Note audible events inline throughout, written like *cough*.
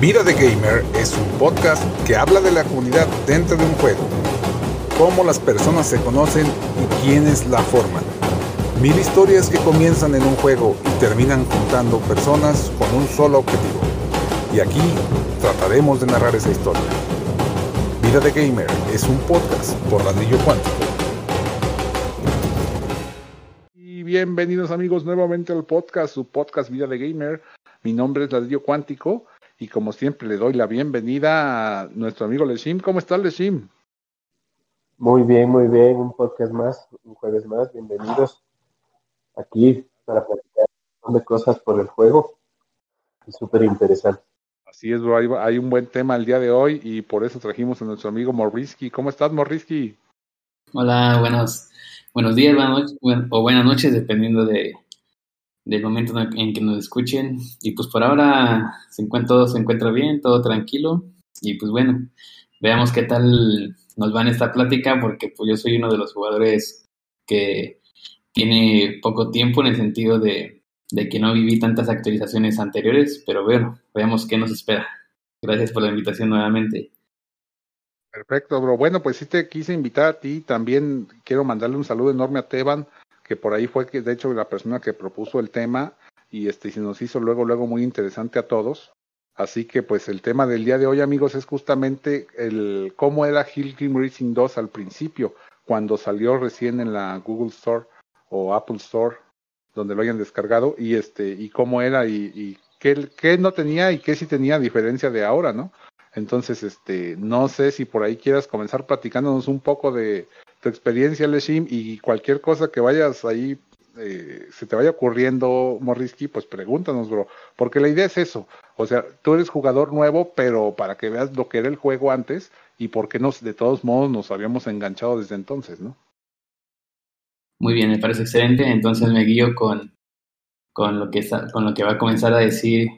Vida de Gamer es un podcast que habla de la comunidad dentro de un juego, cómo las personas se conocen y quiénes la forman. Mil historias que comienzan en un juego y terminan juntando personas con un solo objetivo. Y aquí trataremos de narrar esa historia. Vida de Gamer es un podcast por Ladrillo Cuántico. Y bienvenidos amigos nuevamente al podcast, su podcast Vida de Gamer. Mi nombre es Ladrillo Cuántico y como siempre le doy la bienvenida a nuestro amigo Leshim. ¿Cómo estás Leshim? Muy bien, muy bien. Un podcast más, un jueves más. Bienvenidos aquí para platicar de cosas por el juego. Es súper interesante. Así es, bro. Hay, hay, un buen tema el día de hoy y por eso trajimos a nuestro amigo Morrisky. ¿Cómo estás, Morrisky? Hola, buenos, buenos días buenas noches, o buenas noches, dependiendo de, del momento en que nos escuchen. Y pues por ahora se encuentra, todo se encuentra bien, todo tranquilo. Y pues bueno, veamos qué tal nos va en esta plática, porque pues yo soy uno de los jugadores que tiene poco tiempo en el sentido de, de que no viví tantas actualizaciones anteriores, pero bueno, veamos qué nos espera. Gracias por la invitación nuevamente. Perfecto, bro. Bueno, pues sí te quise invitar a ti. También quiero mandarle un saludo enorme a Teban que por ahí fue que de hecho la persona que propuso el tema y este se nos hizo luego luego muy interesante a todos. Así que pues el tema del día de hoy amigos es justamente el cómo era Hill Climb Racing 2 al principio, cuando salió recién en la Google Store o Apple Store, donde lo hayan descargado y este y cómo era y, y qué, qué no tenía y qué sí tenía a diferencia de ahora, ¿no? Entonces, este, no sé si por ahí quieras comenzar platicándonos un poco de, tu experiencia, Leshim, y cualquier cosa que vayas ahí, eh, se te vaya ocurriendo, Morrisky, pues pregúntanos, bro. Porque la idea es eso. O sea, tú eres jugador nuevo, pero para que veas lo que era el juego antes y por qué nos, de todos modos nos habíamos enganchado desde entonces, ¿no? Muy bien, me parece excelente. Entonces me guío con, con, lo, que con lo que va a comenzar a decir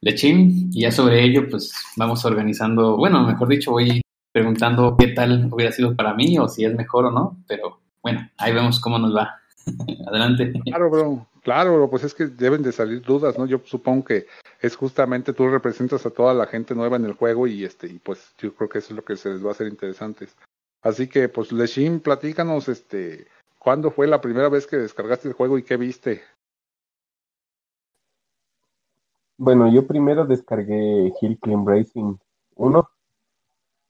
Lechim y ya sobre ello, pues vamos organizando, bueno, mejor dicho, voy preguntando qué tal hubiera sido para mí o si es mejor o no, pero bueno, ahí vemos cómo nos va. *laughs* Adelante. Claro, bro. Claro, bro. Pues es que deben de salir dudas, ¿no? Yo supongo que es justamente tú representas a toda la gente nueva en el juego y este y pues yo creo que eso es lo que se les va a hacer interesantes. Así que pues Leshim, platícanos este ¿cuándo fue la primera vez que descargaste el juego y qué viste? Bueno, yo primero descargué Hill Climb Racing 1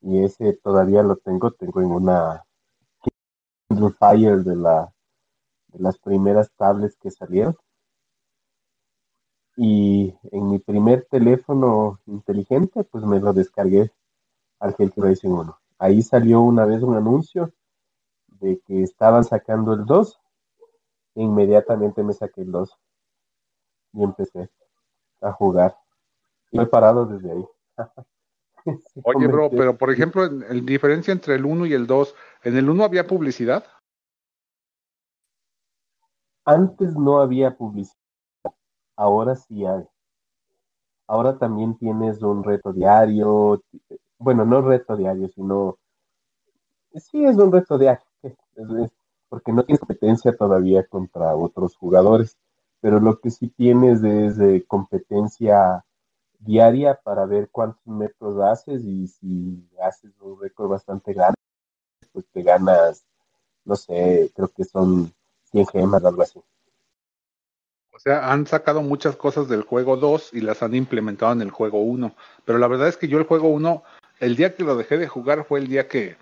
y ese todavía lo tengo, tengo en una Kindle Fire de, la, de las primeras tablets que salieron. Y en mi primer teléfono inteligente, pues me lo descargué al Hellcat Racing 1. Ahí salió una vez un anuncio de que estaban sacando el 2. E inmediatamente me saqué el 2 y empecé a jugar. Y he parado desde ahí. *laughs* *laughs* Oye, bro, pero por ejemplo, en, diferencia entre el 1 y el 2, ¿en el 1 había publicidad? Antes no había publicidad, ahora sí hay. Ahora también tienes un reto diario, bueno, no reto diario, sino, sí es un reto diario, *laughs* porque no tienes competencia todavía contra otros jugadores, pero lo que sí tienes es competencia diaria para ver cuántos metros haces y si haces un récord bastante grande, pues te ganas, no sé, creo que son 100 gemas, algo así. O sea, han sacado muchas cosas del juego 2 y las han implementado en el juego 1. Pero la verdad es que yo el juego 1, el día que lo dejé de jugar fue el día que,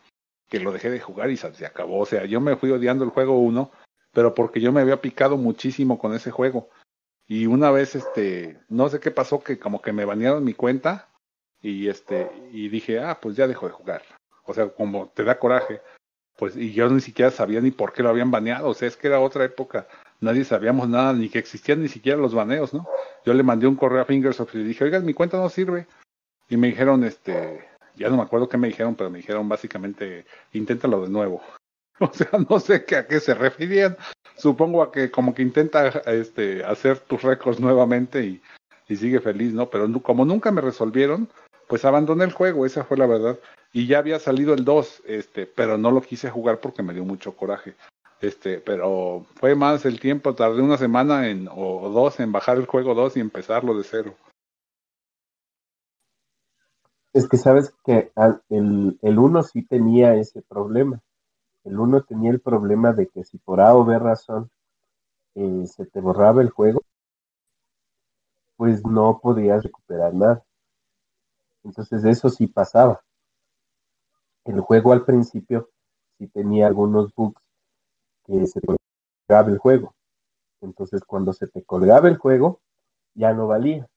que lo dejé de jugar y se acabó. O sea, yo me fui odiando el juego 1, pero porque yo me había picado muchísimo con ese juego. Y una vez, este, no sé qué pasó, que como que me banearon mi cuenta y este, y dije, ah, pues ya dejo de jugar. O sea, como te da coraje. Pues, y yo ni siquiera sabía ni por qué lo habían baneado. O sea, es que era otra época. Nadie sabíamos nada, ni que existían ni siquiera los baneos, ¿no? Yo le mandé un correo a Fingersoft y le dije, oigan, mi cuenta no sirve. Y me dijeron, este, ya no me acuerdo qué me dijeron, pero me dijeron básicamente, inténtalo de nuevo. *laughs* O sea, no sé qué, a qué se referían, supongo que como que intenta este, hacer tus récords nuevamente y, sigue feliz, ¿no? Pero como nunca me resolvieron, pues abandoné el juego, esa fue la verdad. Y ya había salido el 2, este, pero no lo quise jugar porque me dio mucho coraje. Este, pero fue más el tiempo, tardé una semana en, o dos en bajar el juego 2 y empezarlo de cero. Es que sabes que el, el 1 sí tenía ese problema. El 1 tenía el problema de que si por A o B razón eh, se te borraba el juego, pues no podías recuperar nada. Entonces eso sí pasaba. El juego al principio sí tenía algunos bugs que se colgaba el juego. Entonces cuando se te colgaba el juego, ya no valía.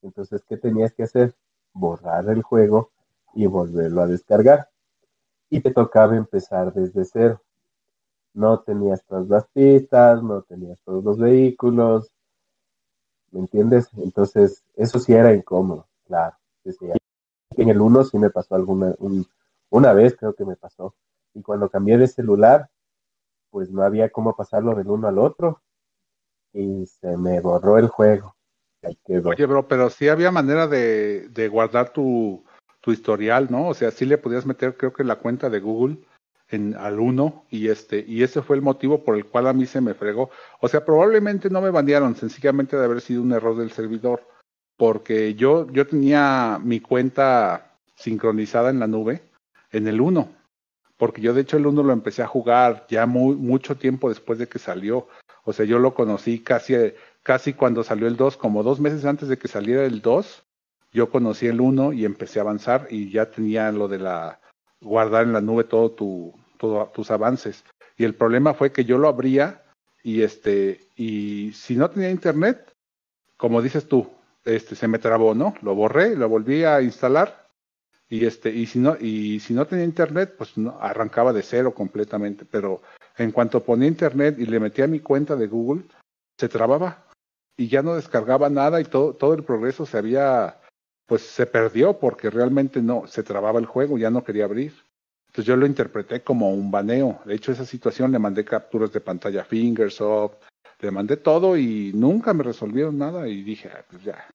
Entonces, ¿qué tenías que hacer? Borrar el juego y volverlo a descargar. Y te tocaba empezar desde cero. No tenías todas las pistas, no tenías todos los vehículos, ¿me entiendes? Entonces, eso sí era incómodo, claro. En el 1 sí me pasó alguna, una vez creo que me pasó. Y cuando cambié de celular, pues no había cómo pasarlo del uno al otro. Y se me borró el juego. Oye, bro, pero sí había manera de, de guardar tu, tu, historial, ¿no? O sea, sí le podías meter, creo que la cuenta de Google en, al 1 y este y ese fue el motivo por el cual a mí se me fregó. O sea, probablemente no me banearon, sencillamente de haber sido un error del servidor, porque yo yo tenía mi cuenta sincronizada en la nube en el 1, porque yo de hecho el 1 lo empecé a jugar ya muy mucho tiempo después de que salió. O sea, yo lo conocí casi casi cuando salió el 2, como dos meses antes de que saliera el 2, yo conocí el 1 y empecé a avanzar y ya tenía lo de la guardar en la nube todo tu, tus avances. Y el problema fue que yo lo abría y este, y si no tenía internet, como dices tú, este se me trabó, ¿no? Lo borré, lo volví a instalar y este, y si no, y si no tenía internet, pues no, arrancaba de cero completamente. Pero en cuanto ponía internet y le metía mi cuenta de Google, se trababa y ya no descargaba nada y todo, todo el progreso se había, pues se perdió porque realmente no, se trababa el juego, ya no quería abrir. Entonces yo lo interpreté como un baneo. De hecho, esa situación le mandé capturas de pantalla Fingersoft, le mandé todo y nunca me resolvieron nada y dije, ah, pues ya.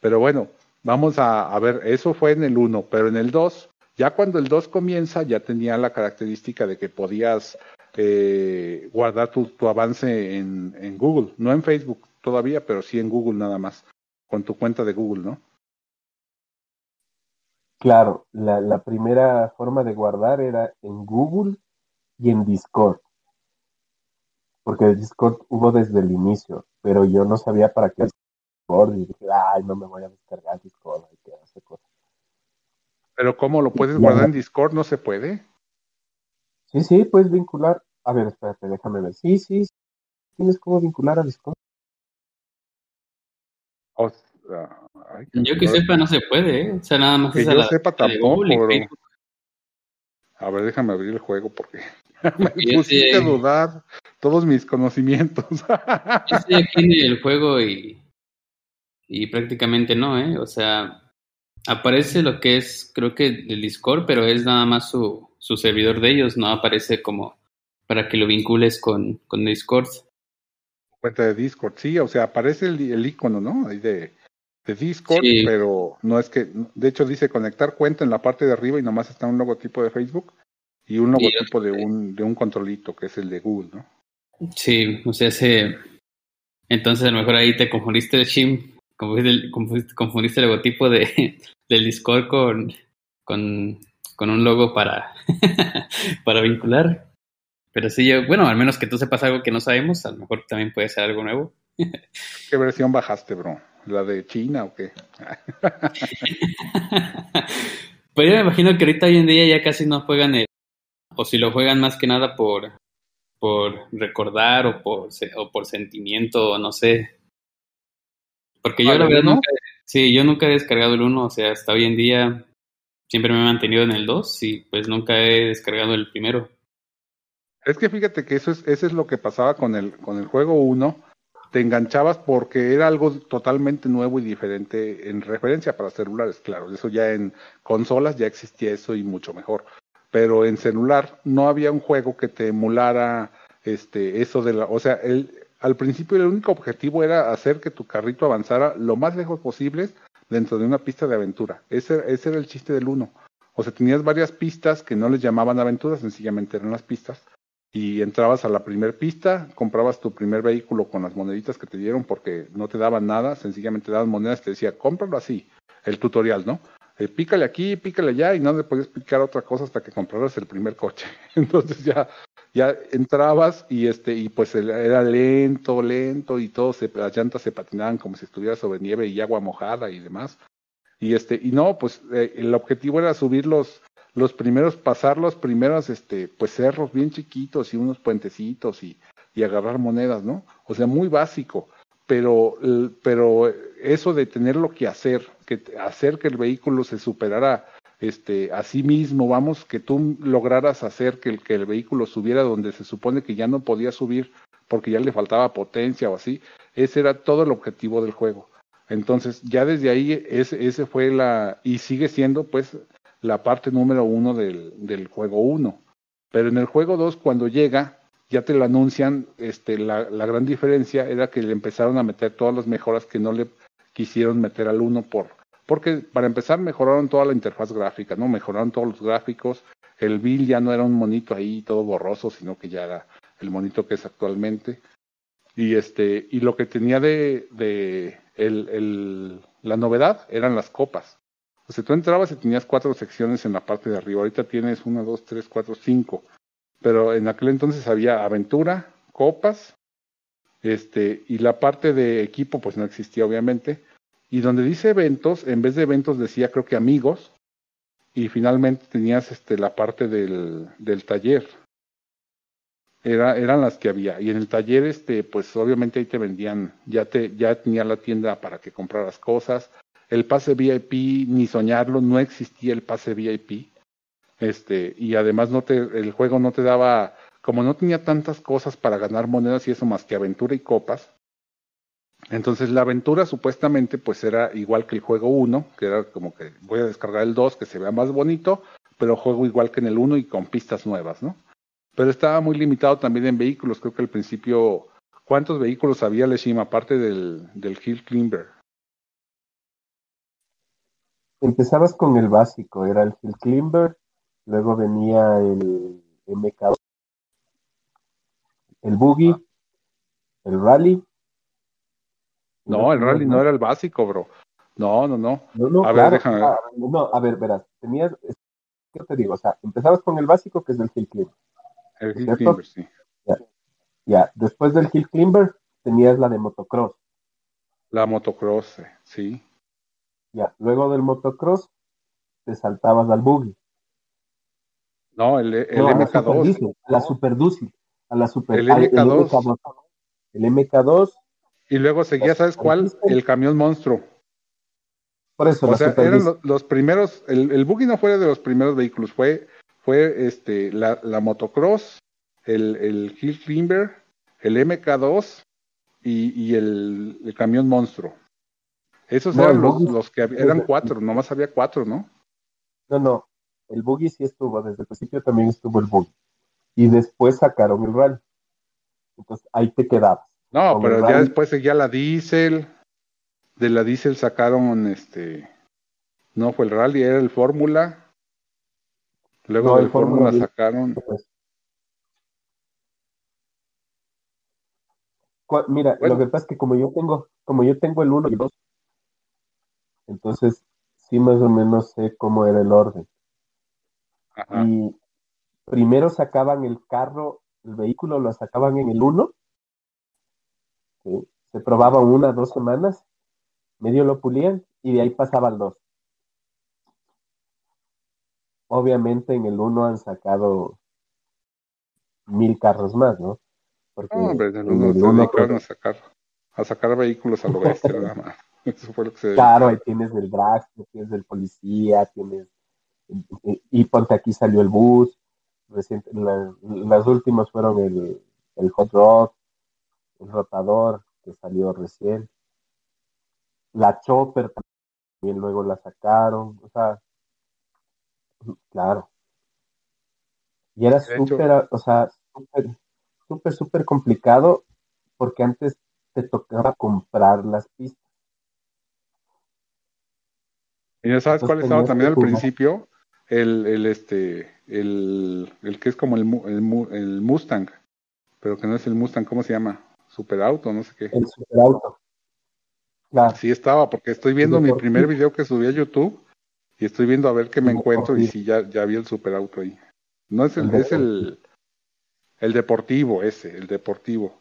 Pero bueno, vamos a, ver, eso fue en el 1, pero en el 2, ya cuando el 2 comienza, ya tenía la característica de que podías eh, guardar tu, tu avance en, en Google, no en Facebook todavía, pero sí en Google nada más, con tu cuenta de Google, ¿no? Claro, la, la primera forma de guardar era en Google y en Discord. Porque el Discord hubo desde el inicio, pero yo no sabía para qué Discord y dije, ay, no me voy a descargar Discord, hay que hacer cosas. Pero ¿cómo lo puedes guardar en Discord? ¿No se puede? Sí, sí, puedes vincular. A ver, espérate, déjame ver. Sí, sí, tienes cómo vincular a Discord. O sea, ay, Yo que sepa, no se puede, ¿eh? O sea, nada más que yo la- sepa tampoco, Google. A ver, déjame abrir el juego porque *laughs* me pusiste a dudar todos mis conocimientos. *laughs* Yo estoy aquí en el juego y, y prácticamente no, ¿eh? O sea, aparece lo que es, creo que el Discord, pero es nada más su, su servidor de ellos, no aparece como para que lo vincules con, con Discord. Cuenta de Discord, sí, o sea, aparece el, el icono, ¿no? Ahí de, de Discord, Sí. pero no es que, de hecho dice conectar cuenta en la parte de arriba y nomás está un logotipo de Facebook y un Y logotipo de un, de un controlito que es el de Google, ¿no? Sí, o sea, ese... Entonces a lo mejor ahí te confundiste, Shim, confundiste el, confundiste, confundiste el logotipo de, *laughs* del Discord con, con, con un logo para, *laughs* para vincular. Pero sí, yo, bueno, al menos que tú sepas algo que no sabemos, a lo mejor también puede ser algo nuevo. *laughs* ¿Qué versión bajaste, bro? ¿La de China o qué? *laughs* Pero yo me imagino que ahorita hoy en día ya casi no juegan el, o si lo juegan más que nada por, por recordar o por, o por sentimiento, o no sé. Porque yo ¿Ah, la verdad uno? nunca, sí, yo nunca he descargado el 1, o sea, hasta hoy en día siempre me he mantenido en el 2 y pues nunca he descargado el primero. Es que fíjate que eso es, eso es lo que pasaba con el, con el juego 1. Te enganchabas porque era algo totalmente nuevo y diferente en referencia para celulares, claro. Eso ya en consolas ya existía eso y mucho mejor. Pero en celular no había un juego que te emulara este, eso de la. O sea, al principio el único objetivo era hacer que tu carrito avanzara lo más lejos posible dentro de una pista de aventura. Ese, ese era el chiste del 1. O sea, tenías varias pistas que no les llamaban aventuras, sencillamente eran las pistas y entrabas a la primer pista, comprabas tu primer vehículo con las moneditas que te dieron porque no te daban nada, sencillamente te daban monedas, te decía, cómpralo así, el tutorial, ¿no? eh, pícale aquí, pícale allá, y no le podías picar otra cosa hasta que compraras el primer coche. *laughs* Entonces ya, ya entrabas y este, y pues era lento, lento, y todo se, las llantas se patinaban como si estuviera sobre nieve y agua mojada y demás. Y este, y no, pues eh, el objetivo era subir los, los primeros, pasar los primeros, este, pues cerros bien chiquitos y unos puentecitos y, y agarrar monedas, ¿no? O sea, muy básico pero, pero eso de tenerlo que hacer, que hacer que el vehículo se superara este, a sí mismo, vamos, que tú lograras hacer que el, que el vehículo subiera donde se supone que ya no podía subir porque ya le faltaba potencia o así, ese era todo el objetivo del juego. Entonces, ya desde ahí, ese, ese fue la, y sigue siendo pues la parte número uno del, del juego uno. Pero en el juego dos, cuando llega, ya te lo anuncian, este, la, la, gran diferencia era que le empezaron a meter todas las mejoras que no le quisieron meter al 1 por, porque para empezar mejoraron toda la interfaz gráfica, ¿no? Mejoraron todos los gráficos, el Bill ya no era un monito ahí todo borroso, sino que ya era el monito que es actualmente. Y este, y lo que tenía de, de el, el, la novedad eran las copas. O tú entrabas y tenías cuatro secciones en la parte de arriba. Ahorita tienes una, dos, tres, cuatro, cinco pero en aquel entonces había aventura, copas, este, y la parte de equipo pues no existía obviamente, y donde dice eventos, en vez de eventos decía creo que amigos, y finalmente tenías este, la parte del, del taller. Era, eran las que había. Y en el taller, este, pues obviamente ahí te vendían, ya te, ya tenía la tienda para que compraras cosas. El pase VIP, ni soñarlo, no existía el pase VIP. Este, y además no te, el juego no te daba, como no tenía tantas cosas para ganar monedas y eso más que aventura y copas, entonces la aventura supuestamente pues era igual que el juego 1, que era como que voy a descargar el 2 que se vea más bonito, pero juego igual que en el 1 y con pistas nuevas, ¿no? Pero estaba muy limitado también en vehículos, creo que al principio, ¿cuántos vehículos había Leshim aparte del, del Hill Climber? Empezabas con el básico, era el Hill Climber, Luego venía el MK2, el Boogie, el Rally. No, el Rally no era el básico, bro. No, no, no. no, a ver, déjame ah, no, a ver, verás, tenías, ¿qué te digo? O sea, empezabas con el básico que es el Hill Climber. El Hill Climber, sí. Ya. ya, después del Hill Climber tenías la de motocross. La motocross, sí. Ya, luego del motocross te saltabas al boogie. No, el, el MK2. A la Super Dúcil. A la Super El MK2. El MK2. Y luego seguía, ¿sabes cuál? El camión monstruo. Por eso, o sea, eran los, primeros, el, el buggy no fue de los primeros vehículos, fue, fue este, la, la motocross, el, el Hill Climber, el MK2 y, y el, el, camión monstruo. Esos eran los, los, que eran cuatro, nomás había cuatro, ¿no? No, no, el buggy sí estuvo, desde el principio también estuvo el buggy. Y después sacaron el rally. Entonces ahí te quedabas. No, pero ya después seguía la diésel. De la diésel sacaron este. No fue el rally, era el Fórmula. Luego del Fórmula sacaron. Mira, lo que pasa es que como yo tengo, como yo tengo el 1 y 2, entonces sí más o menos sé cómo era el orden. Y primero sacaban el carro, el vehículo lo sacaban en el 1, se probaba una, dos semanas, medio lo pulían y de ahí pasaba al 2. Obviamente en el 1 han sacado mil carros más, ¿no? Porque no, hombre, en el 1 se dedicaron a sacar, a sacar vehículos a lo bestia *laughs* nada más. *laughs* Eso fue lo que se Claro, ahí tienes el drag, tienes el policía, tienes y ponte aquí salió el bus, reciente, las últimas fueron el, el hot rod, el rotador que salió recién, la chopper también luego la sacaron, o sea, claro. Y era súper, o sea, súper, súper, súper complicado porque antes te tocaba comprar las pistas. ¿Y ya sabes cuál estaba también al principio? el, el este, el, el que es como el, el, el, Mustang, pero que no es el Mustang, ¿cómo se llama? Superauto, no sé qué. El Superauto. Claro. Sí estaba, porque estoy viendo mi primer video que subí a YouTube Y estoy viendo a ver qué me encuentro y si ya, ya vi el superauto ahí. No es el, es el, el deportivo ese, el deportivo.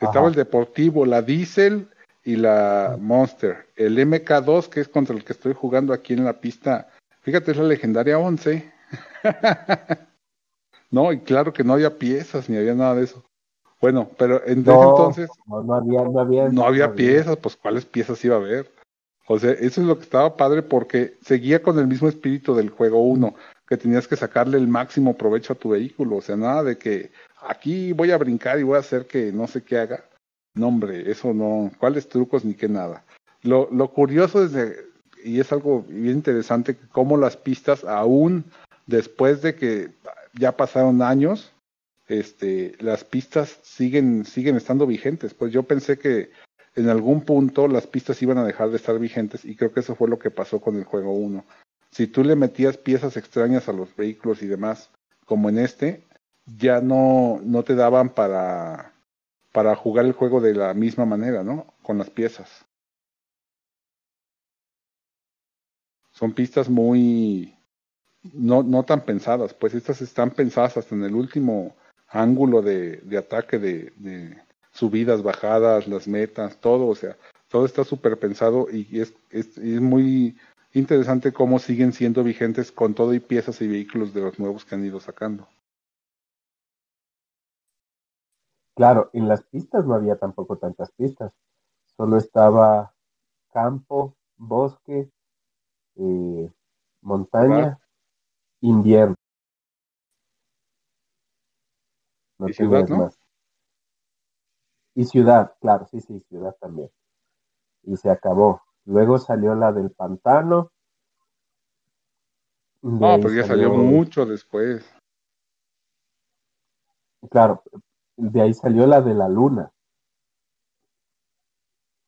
Estaba el deportivo, la Diesel y la Monster. El MK2, que es contra el que estoy jugando aquí en la pista, fíjate, es la legendaria 11. *laughs* no, y claro que no había piezas ni había nada de eso. Bueno, pero en entonces no, había, no había, no había piezas, pues cuáles piezas iba a haber. O sea, eso es lo que estaba padre porque seguía con el mismo espíritu del juego 1, que tenías que sacarle el máximo provecho a tu vehículo. O sea, nada de que aquí voy a brincar y voy a hacer que no sé qué haga. No, hombre, eso no. ¿Cuáles trucos ni qué nada? Lo, lo curioso es, de, y es algo bien interesante, cómo las pistas, aún después de que ya pasaron años, este, las pistas siguen, siguen estando vigentes. Pues yo pensé que en algún punto las pistas iban a dejar de estar vigentes y creo que eso fue lo que pasó con el juego 1. Si tú le metías piezas extrañas a los vehículos y demás, como en este, ya no, no te daban para, para jugar el juego de la misma manera, ¿no? Con las piezas. Son pistas muy no, no tan pensadas, pues estas están pensadas hasta en el último ángulo de, ataque de, de, subidas, bajadas, las metas, todo, o sea, todo está súper pensado y es, es, es, muy interesante cómo siguen siendo vigentes con todo y piezas y vehículos de los nuevos que han ido sacando. Claro, en las pistas no había tampoco tantas pistas, solo estaba campo, bosque, eh, montaña, invierno. No y ciudad, ¿no? Más. Y ciudad, claro, sí, sí, ciudad también. Y se acabó. Luego salió la del pantano. No, pues ya salió, mucho después. Claro, de ahí salió la de la luna.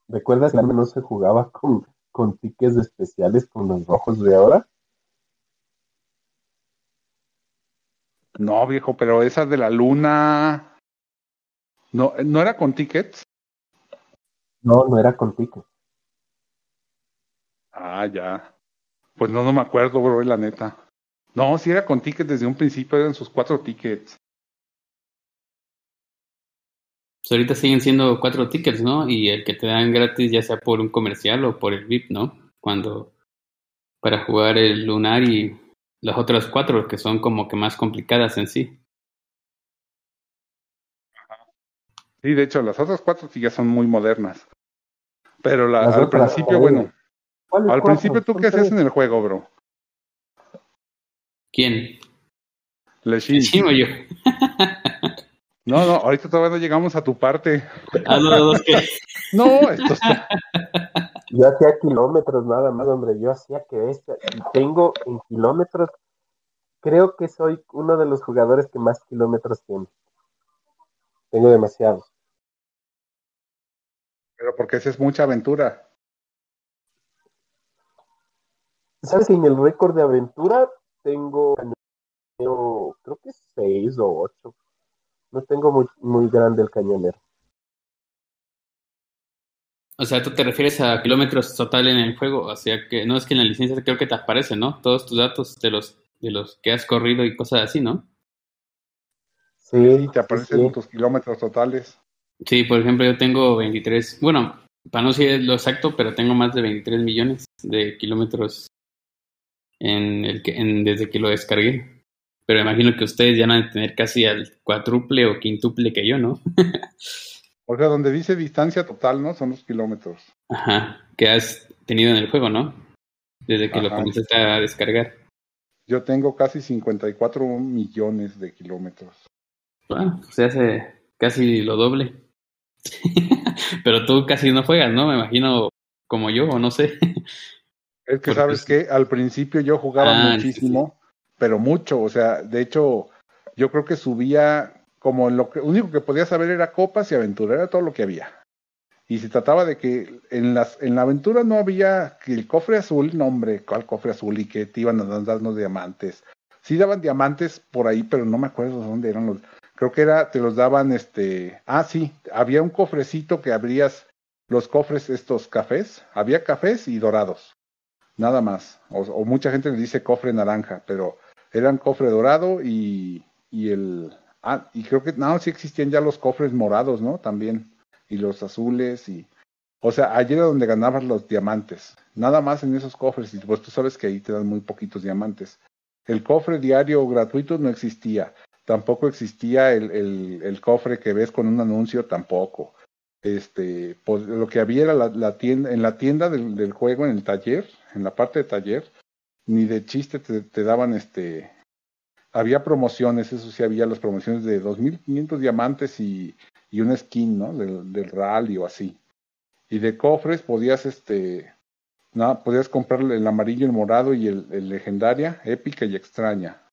¿Recuerdas que no se jugaba con, con tickets especiales con los rojos de ahora? No, viejo, pero esa de la luna. No, ¿no era con tickets? No, no era con tickets. Ah, ya. Pues no, no me acuerdo, bro, la neta. No, si era con tickets desde un principio, eran sus cuatro tickets. Pues ahorita siguen siendo cuatro tickets, ¿no? Y el que te dan gratis, ya sea por un comercial o por el VIP, ¿no? Cuando. Para jugar el lunar y las otras cuatro que son como que más complicadas en sí. Sí, de hecho, las otras cuatro sí ya son muy modernas. Pero la, al principio, bueno. Al principio, ¿tú qué haces en el juego, bro? ¿Quién? Leshimo yo. *laughs* No, no, ahorita todavía no llegamos a tu parte. Ah, no, no, que... no, esto *laughs* está... Yo hacía kilómetros nada más, hombre. Yo hacía que esta. tengo en kilómetros. Creo que soy uno de los jugadores que más kilómetros tiene. Tengo demasiados. Pero porque esa es mucha aventura. ¿Sabes? En el récord de aventura tengo, creo que seis o ocho. No tengo muy, muy grande el cañonero. O sea, tú te refieres a kilómetros total en el juego, o sea que no es que en la licencia creo que te aparece, ¿no? Todos tus datos de los de los que has corrido y cosas así, ¿no? Sí, te aparecen tus kilómetros totales. Sí, por ejemplo, yo tengo 23, bueno, para no decir lo exacto, pero tengo más de 23 millones de kilómetros en el que, en, desde que lo descargué. Pero imagino que ustedes ya van a tener casi al cuádruple o quintuple que yo, ¿no? *laughs* O sea, donde dice distancia total, ¿no? Son los kilómetros. Ajá, que has tenido en el juego, ¿no? Desde que lo comenzaste a descargar. Yo tengo casi 54 millones de kilómetros. Bueno, se hace casi lo doble. *laughs* Pero tú casi no juegas, ¿no? Me imagino como yo, o no sé. Es que *laughs* sabes que al principio yo jugaba ah, muchísimo, pero mucho, o sea, de hecho, yo creo que subía como lo que, único que podía saber era copas y aventura, era todo lo que había. Y se trataba de que en, las, en la aventura no había que el cofre azul, no hombre, ¿cuál cofre azul? Y que te iban a dar los diamantes. Sí daban diamantes por ahí, pero no me acuerdo dónde eran los. Creo que era, te los daban, este. Ah, sí, había un cofrecito que abrías los cofres, estos cafés. Había cafés y dorados. nada más. O, mucha gente le dice cofre naranja, pero eran cofre dorado y, y el... Ah, y creo que no, sí existían ya los cofres morados, ¿no? También. Y los azules y... O sea, allí era donde ganabas los diamantes. Nada más en esos cofres. Y pues tú sabes que ahí te dan muy poquitos diamantes. El cofre diario gratuito no existía. Tampoco existía el, el, cofre que ves con un anuncio, tampoco este, pues lo que había era la, tienda, en la tienda del, del, juego, en el taller, en la parte de taller, ni de chiste te, daban este, había promociones, eso sí había las promociones de 2.500 diamantes y, y una skin, ¿no? Del, del rally o así. Y de cofres podías, este, nada, podías comprar el amarillo, el morado y el, el legendaria, épica y extraña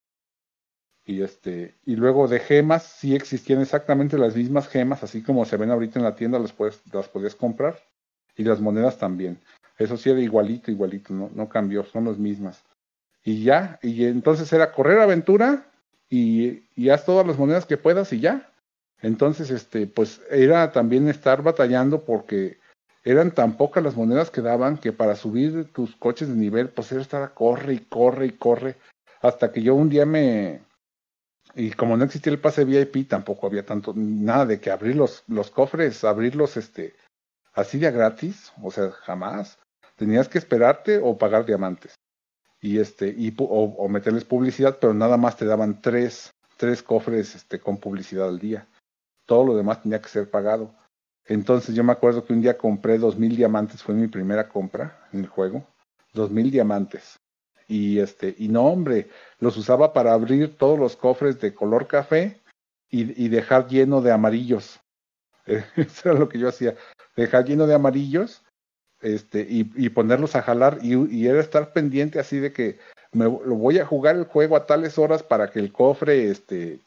y este y luego de gemas sí existían exactamente las mismas gemas así como se ven ahorita en la tienda las puedes las podías comprar y las monedas también eso sí era igualito igualito no no cambió son las mismas. Y ya y entonces era correr aventura y, y haz todas las monedas que puedas y ya. Entonces este pues era también estar batallando porque eran tan pocas las monedas que daban que para subir tus coches de nivel pues era estar a corre y corre y corre. Hasta que yo un día me y como no existía el pase VIP, tampoco había tanto, nada de que abrir los, los cofres, abrirlos este, así de gratis, o sea, jamás. Tenías que esperarte o pagar diamantes. Y este, y, o, o meterles publicidad, pero nada más te daban tres, tres cofres este, con publicidad al día. Todo lo demás tenía que ser pagado. Entonces yo me acuerdo que un día compré dos mil diamantes, fue mi primera compra en el juego. Dos mil diamantes y este y no hombre los usaba para abrir todos los cofres de color café y, y dejar lleno de amarillos *laughs* eso era lo que yo hacía dejar lleno de amarillos este y, y ponerlos a jalar y, y, era estar pendiente así de que me lo voy a jugar el juego a tales horas para que el cofre este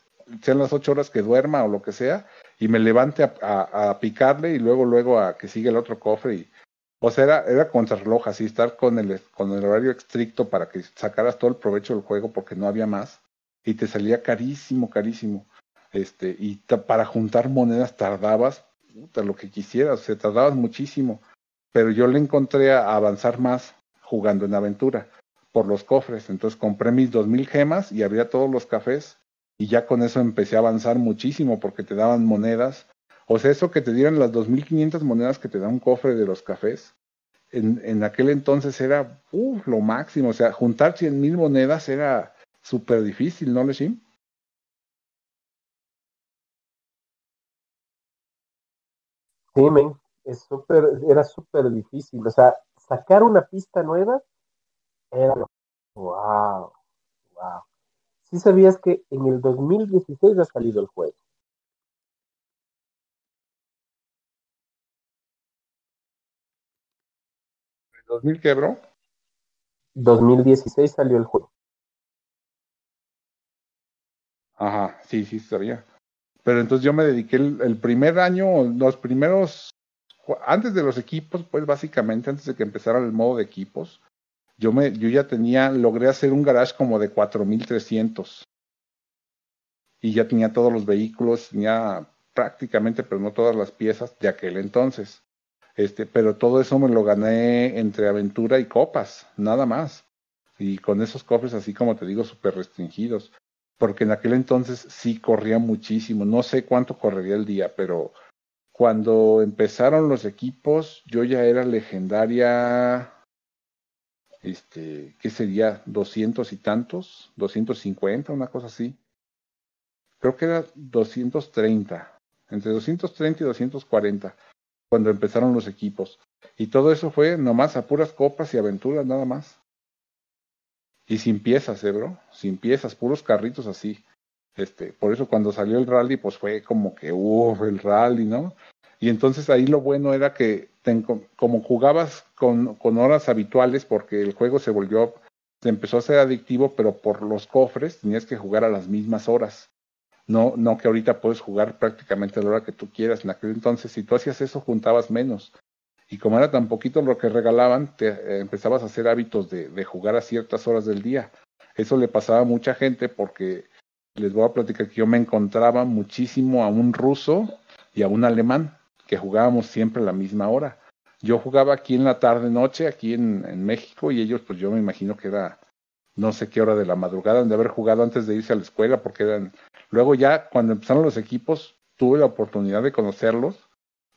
sean las ocho horas que duerma o lo que sea y me levante a, a, picarle y luego luego a que siga el otro cofre y o sea, era, era contrarreloj, así estar con el, con el horario estricto para que sacaras todo el provecho del juego porque no había más. Y te salía carísimo, carísimo. Este, y para juntar monedas tardabas puta, lo que quisieras, o sea, tardabas muchísimo. Pero yo le encontré a avanzar más jugando en aventura por los cofres. Entonces compré mis dos mil gemas y abría todos los cafés y ya con eso empecé a avanzar muchísimo porque te daban monedas o sea, eso que te dieran las 2.500 monedas que te da un cofre de los cafés, en, en aquel entonces era lo máximo. O sea, juntar 100.000 monedas era súper difícil, ¿no, Leshim? Sí, men, es super, era súper difícil. O sea, sacar una pista nueva era wow, wow. Sí sabías que en el 2016 ha salido el juego. ¿2000 quebró? 2016 salió el juego. Ajá, sí, sí, sabía. Pero entonces yo me dediqué el, primer año, los primeros, antes de los equipos, pues básicamente antes de que empezara el modo de equipos, yo me, yo ya tenía, logré hacer un garage como de 4300. Y ya tenía todos los vehículos, tenía prácticamente, pero no todas las piezas de aquel entonces. Este, pero todo eso me lo gané entre aventura y copas, nada más. Y con esos cofres, así como te digo, súper restringidos. Porque en aquel entonces sí corría muchísimo. No sé cuánto correría el día, pero cuando empezaron los equipos, yo ya era legendaria. Este, ¿qué sería? ¿200 y tantos? ¿250? Una cosa así. Creo que era 230. Entre 230 y 240 cuando empezaron los equipos. Y todo eso fue nomás a puras copas y aventuras, nada más. Y sin piezas, ¿eh, bro? Sin piezas, puros carritos así. Este, por eso cuando salió el rally, pues fue como que, uff, el rally, ¿no? Y entonces ahí lo bueno era que como jugabas con, con horas habituales, porque el juego se volvió, se empezó a ser adictivo, pero por los cofres tenías que jugar a las mismas horas. No, no que ahorita puedes jugar prácticamente a la hora que tú quieras. En aquel entonces, si tú hacías eso, juntabas menos. Y como era tan poquito lo que regalaban, te eh, empezabas a hacer hábitos de, de jugar a ciertas horas del día. Eso le pasaba a mucha gente porque les voy a platicar que yo me encontraba muchísimo a un ruso y a un alemán que jugábamos siempre a la misma hora. yo jugaba aquí en la tarde noche, aquí en, México, y ellos, pues yo me imagino que era no sé qué hora de la madrugada, de haber jugado antes de irse a la escuela, porque eran. Luego ya, cuando empezaron los equipos, tuve la oportunidad de conocerlos,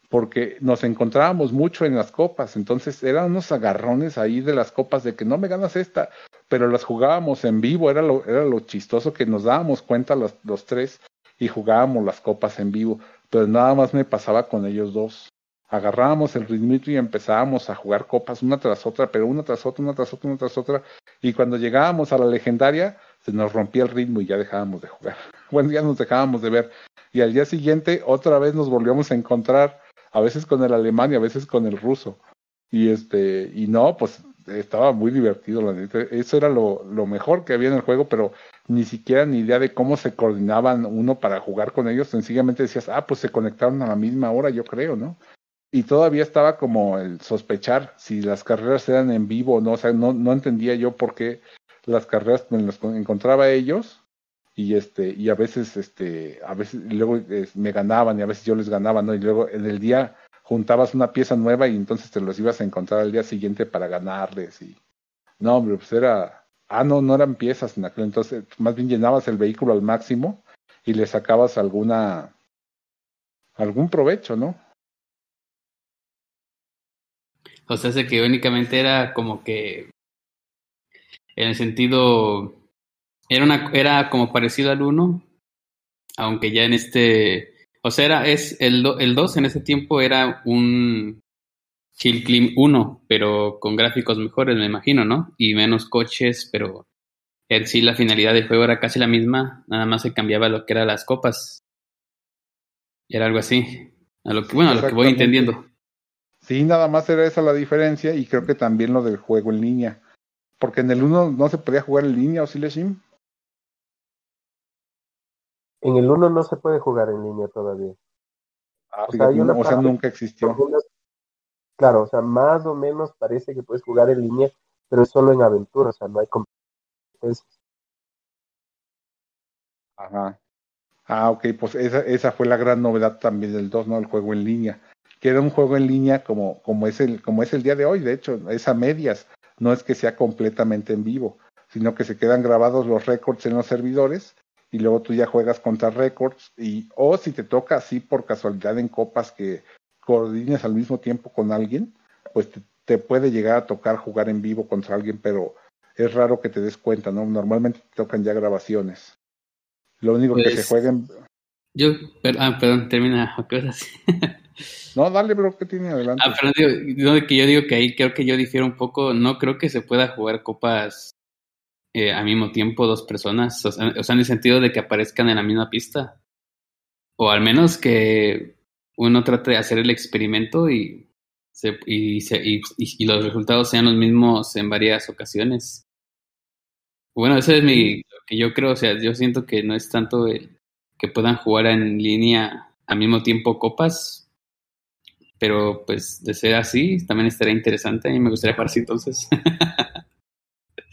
porque nos encontrábamos mucho en las copas, entonces eran unos agarrones ahí de las copas de que no me ganas esta, pero las jugábamos en vivo, era lo, era lo chistoso que nos dábamos cuenta los, los tres y jugábamos las copas en vivo, pero nada más me pasaba con ellos dos agarrábamos el ritmito y empezábamos a jugar copas una tras otra, pero una tras otra, una tras otra, una tras otra, y cuando llegábamos a la legendaria, se nos rompía el ritmo y ya dejábamos de jugar. *laughs* Bueno, ya nos dejábamos de ver. Y al día siguiente, otra vez nos volvíamos a encontrar, a veces con el alemán y a veces con el ruso. Y este, y no, pues estaba muy divertido. Eso era lo, lo mejor que había en el juego, pero ni siquiera ni idea de cómo se coordinaban uno para jugar con ellos. Sencillamente decías, ah, pues se conectaron a la misma hora, yo creo, ¿no? y todavía estaba como el sospechar si las carreras eran en vivo o no, o sea, no, no entendía yo por qué las carreras me las encontraba ellos y este y a veces este a veces luego me ganaban y a veces yo les ganaba, ¿no? Y luego en el día juntabas una pieza nueva y entonces te los ibas a encontrar al día siguiente para ganarles y no, hombre, pues era ah, no, no eran piezas en aquel entonces, más bien llenabas el vehículo al máximo y le sacabas alguna algún provecho, ¿no? O sea, que únicamente era como que en el sentido era una era como parecido al 1, aunque ya en este o sea, era es el el 2 en ese tiempo era un Chill Clim 1, pero con gráficos mejores, me imagino, ¿no? Y menos coches, pero en sí la finalidad del juego era casi la misma, nada más se cambiaba lo que eran las copas. Era algo así. A lo que, bueno, a lo que voy entendiendo. Sí, nada más era esa la diferencia y creo que también lo del juego en línea. Porque en el 1 no se podía jugar en línea, ¿o sí, Leshim? En el 1 no se puede jugar en línea todavía. Ah, o, sea, o sea, nunca existió. Claro, o sea, más o menos parece que puedes jugar en línea, pero es solo en aventura, o sea, no hay competencias. Ajá. Ah, ok, pues esa, esa fue la gran novedad también del 2, ¿no? El juego en línea que era un juego en línea como, como, es el, como es el día de hoy, de hecho, es a medias, no es que sea completamente en vivo, sino que se quedan grabados los récords en los servidores y luego tú ya juegas contra récords y o si te toca así por casualidad en copas que coordines al mismo tiempo con alguien, pues te, puede llegar a tocar jugar en vivo contra alguien, pero es raro que te des cuenta, ¿no? Normalmente te tocan ya grabaciones. Lo único que se pues, jueguen... Yo, ah, perdón, termina. *laughs* No, dale, bro, ¿qué tiene adelante? Ah, pero digo, que yo digo que ahí creo que yo difiero un poco. No creo que se pueda jugar copas eh, al mismo tiempo dos personas. O sea, en el sentido de que aparezcan en la misma pista. O al menos que uno trate de hacer el experimento y, se, y, se, y, y, los resultados sean los mismos en varias ocasiones. Bueno, eso es mi, lo que yo creo. O sea, yo siento que no es tanto que puedan jugar en línea al mismo tiempo copas, pero pues de ser así, también estaría interesante y me gustaría jugar así entonces. *laughs*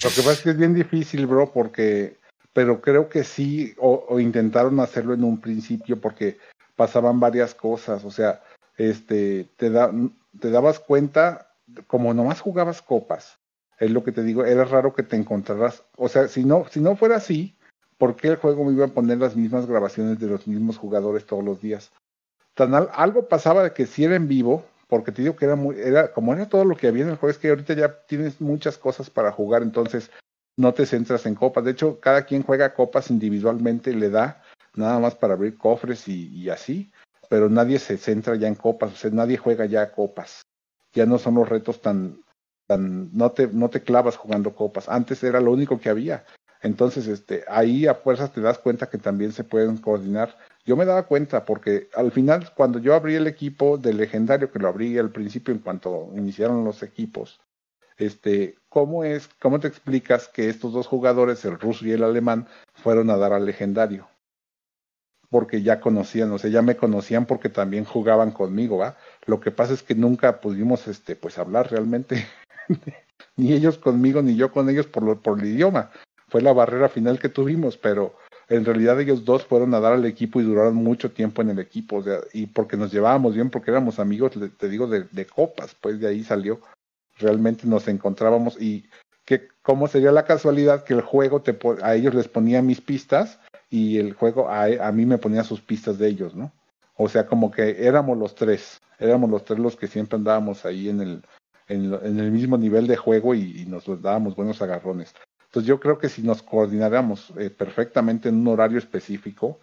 Lo que pasa es que es bien difícil, bro, porque, pero creo que sí, o, intentaron hacerlo en un principio porque pasaban varias cosas, o sea, este, te, da, te dabas cuenta, como nomás jugabas copas, es lo que te digo, era raro que te encontraras, o sea, si no, si no fuera así, ¿por qué el juego me iba a poner las mismas grabaciones de los mismos jugadores todos los días? algo pasaba de que si era en vivo, porque te digo que era muy, era, como era todo lo que había en el juego, es que ahorita ya tienes muchas cosas para jugar, entonces no te centras en copas. De hecho, cada quien juega copas individualmente, le da nada más para abrir cofres y, así, pero nadie se centra ya en copas, o sea, nadie juega ya copas. Ya no son los retos tan, tan, no te, no te clavas jugando copas. Antes era lo único que había. Entonces, este, ahí a fuerzas te das cuenta que también se pueden coordinar yo me daba cuenta porque al final cuando yo abrí el equipo del legendario, que lo abrí al principio en cuanto iniciaron los equipos, este, ¿cómo es, cómo te explicas que estos dos jugadores, el ruso y el alemán, fueron a dar al legendario? Porque ya conocían, o sea, ya me conocían porque también jugaban conmigo, ¿va? Lo que pasa es que nunca pudimos, este, pues hablar realmente, *laughs* ni ellos conmigo, ni yo con ellos por, lo, por el idioma. Fue la barrera final que tuvimos, pero en realidad ellos dos fueron a dar al equipo y duraron mucho tiempo en el equipo, o sea, y porque nos llevábamos bien, porque éramos amigos, te digo, de, copas, pues de ahí salió, realmente nos encontrábamos y que cómo sería la casualidad que el juego te a ellos les ponía mis pistas y el juego a, a mí me ponía sus pistas de ellos, ¿no? O sea, como que éramos los tres, éramos los tres los que siempre andábamos ahí en el, en, el mismo nivel de juego y, nos dábamos buenos agarrones. Entonces yo creo que si nos coordináramos eh, perfectamente en un horario específico,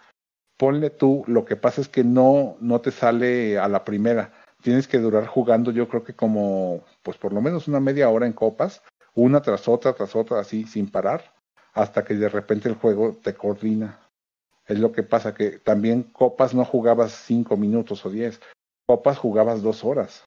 ponle tú, lo que pasa es que no, no te sale a la primera. Tienes que durar jugando, yo creo que como, pues por lo menos una media hora en copas, una tras otra, tras otra, así, sin parar, hasta que de repente el juego te coordina. Es lo que pasa, que también copas no jugabas cinco minutos o diez, copas jugabas dos horas.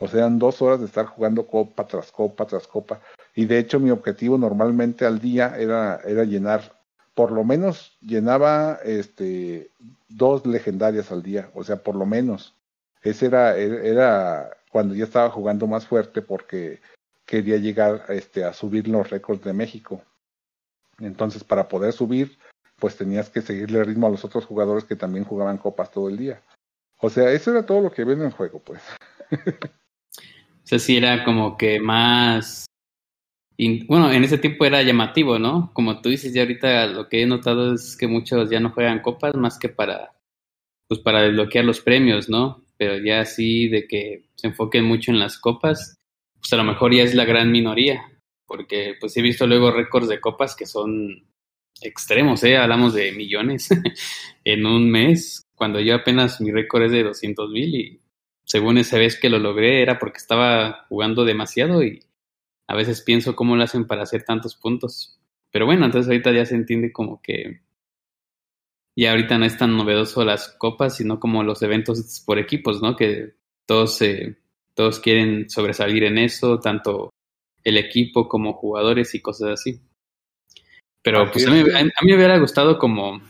O sea, eran dos horas de estar jugando copa tras copa tras copa. Y de hecho mi objetivo normalmente al día era, era llenar, por lo menos llenaba este, dos legendarias al día, o sea, por lo menos. Ese era, era cuando ya estaba jugando más fuerte porque quería llegar este, a subir los récords de México. Entonces, para poder subir, pues tenías que seguirle el ritmo a los otros jugadores que también jugaban copas todo el día. O sea, eso era todo lo que ven en el juego, pues. *laughs* sea, sí era como que más... Bueno, en ese tiempo era llamativo, ¿no? Como tú dices, ya ahorita lo que he notado es que muchos ya no juegan copas más que para, pues para desbloquear los premios, ¿no? Pero ya así de que se enfoquen mucho en las copas, pues a lo mejor ya es la gran minoría, porque pues he visto luego récords de copas que son extremos, ¿eh? Hablamos de millones *laughs* en un mes, cuando yo apenas mi récord es de 200 mil y según esa vez que lo logré era porque estaba jugando demasiado y a veces pienso cómo lo hacen para hacer tantos puntos. Pero bueno, entonces ahorita ya se entiende como que ya ahorita no es tan novedoso las copas, sino como los eventos por equipos, ¿no? Que todos se todos quieren sobresalir en eso, tanto el equipo como jugadores y cosas así. Pero pues a mí, me hubiera gustado como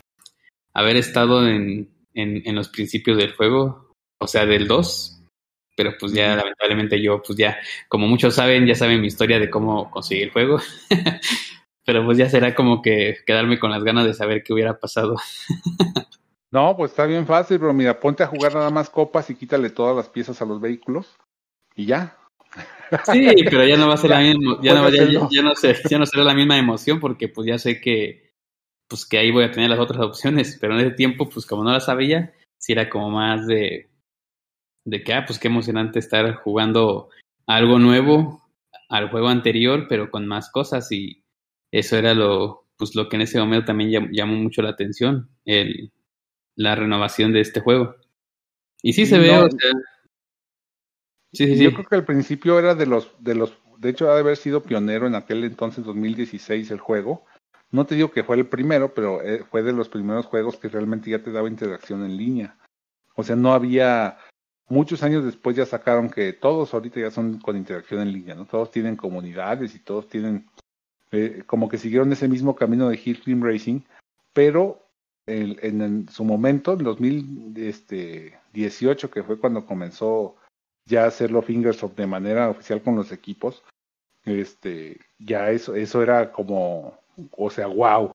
haber estado en, en, los principios del juego, o sea, del 2, pero pues ya lamentablemente yo, pues ya, como muchos saben, ya saben mi historia de cómo conseguir el juego, *laughs* pero pues ya será como que quedarme con las ganas de saber qué hubiera pasado. *laughs* no, pues está bien fácil, pero mira, ponte a jugar nada más copas y quítale todas las piezas a los vehículos y ya. Sí, pero ya no va a ser la *laughs* misma, ya no, ya, no ya no será la misma emoción porque pues ya sé que pues que ahí voy a tener las otras opciones, pero en ese tiempo pues como no las sabía, sí era como más de de que ah, pues qué emocionante estar jugando algo nuevo al juego anterior, pero con más cosas y eso era lo pues lo que en ese momento también llamó mucho la atención, el la renovación de este juego. Y sí se ve, o sea, yo creo que al principio era de los, de los, de hecho ha de haber sido pionero en aquel entonces 2016 el juego. No te digo que fue el primero, pero eh, fue de los primeros juegos que realmente ya te daba interacción en línea. O sea, no había, muchos años después ya sacaron que todos ahorita ya son con interacción en línea, ¿no? Todos tienen comunidades y todos tienen, eh, como que siguieron ese mismo camino de Hill Climb Racing, pero en, su momento, en 2018, que fue cuando comenzó ya hacerlo Fingersoft de manera oficial con los equipos, este, ya eso, eso era como, o sea, wow.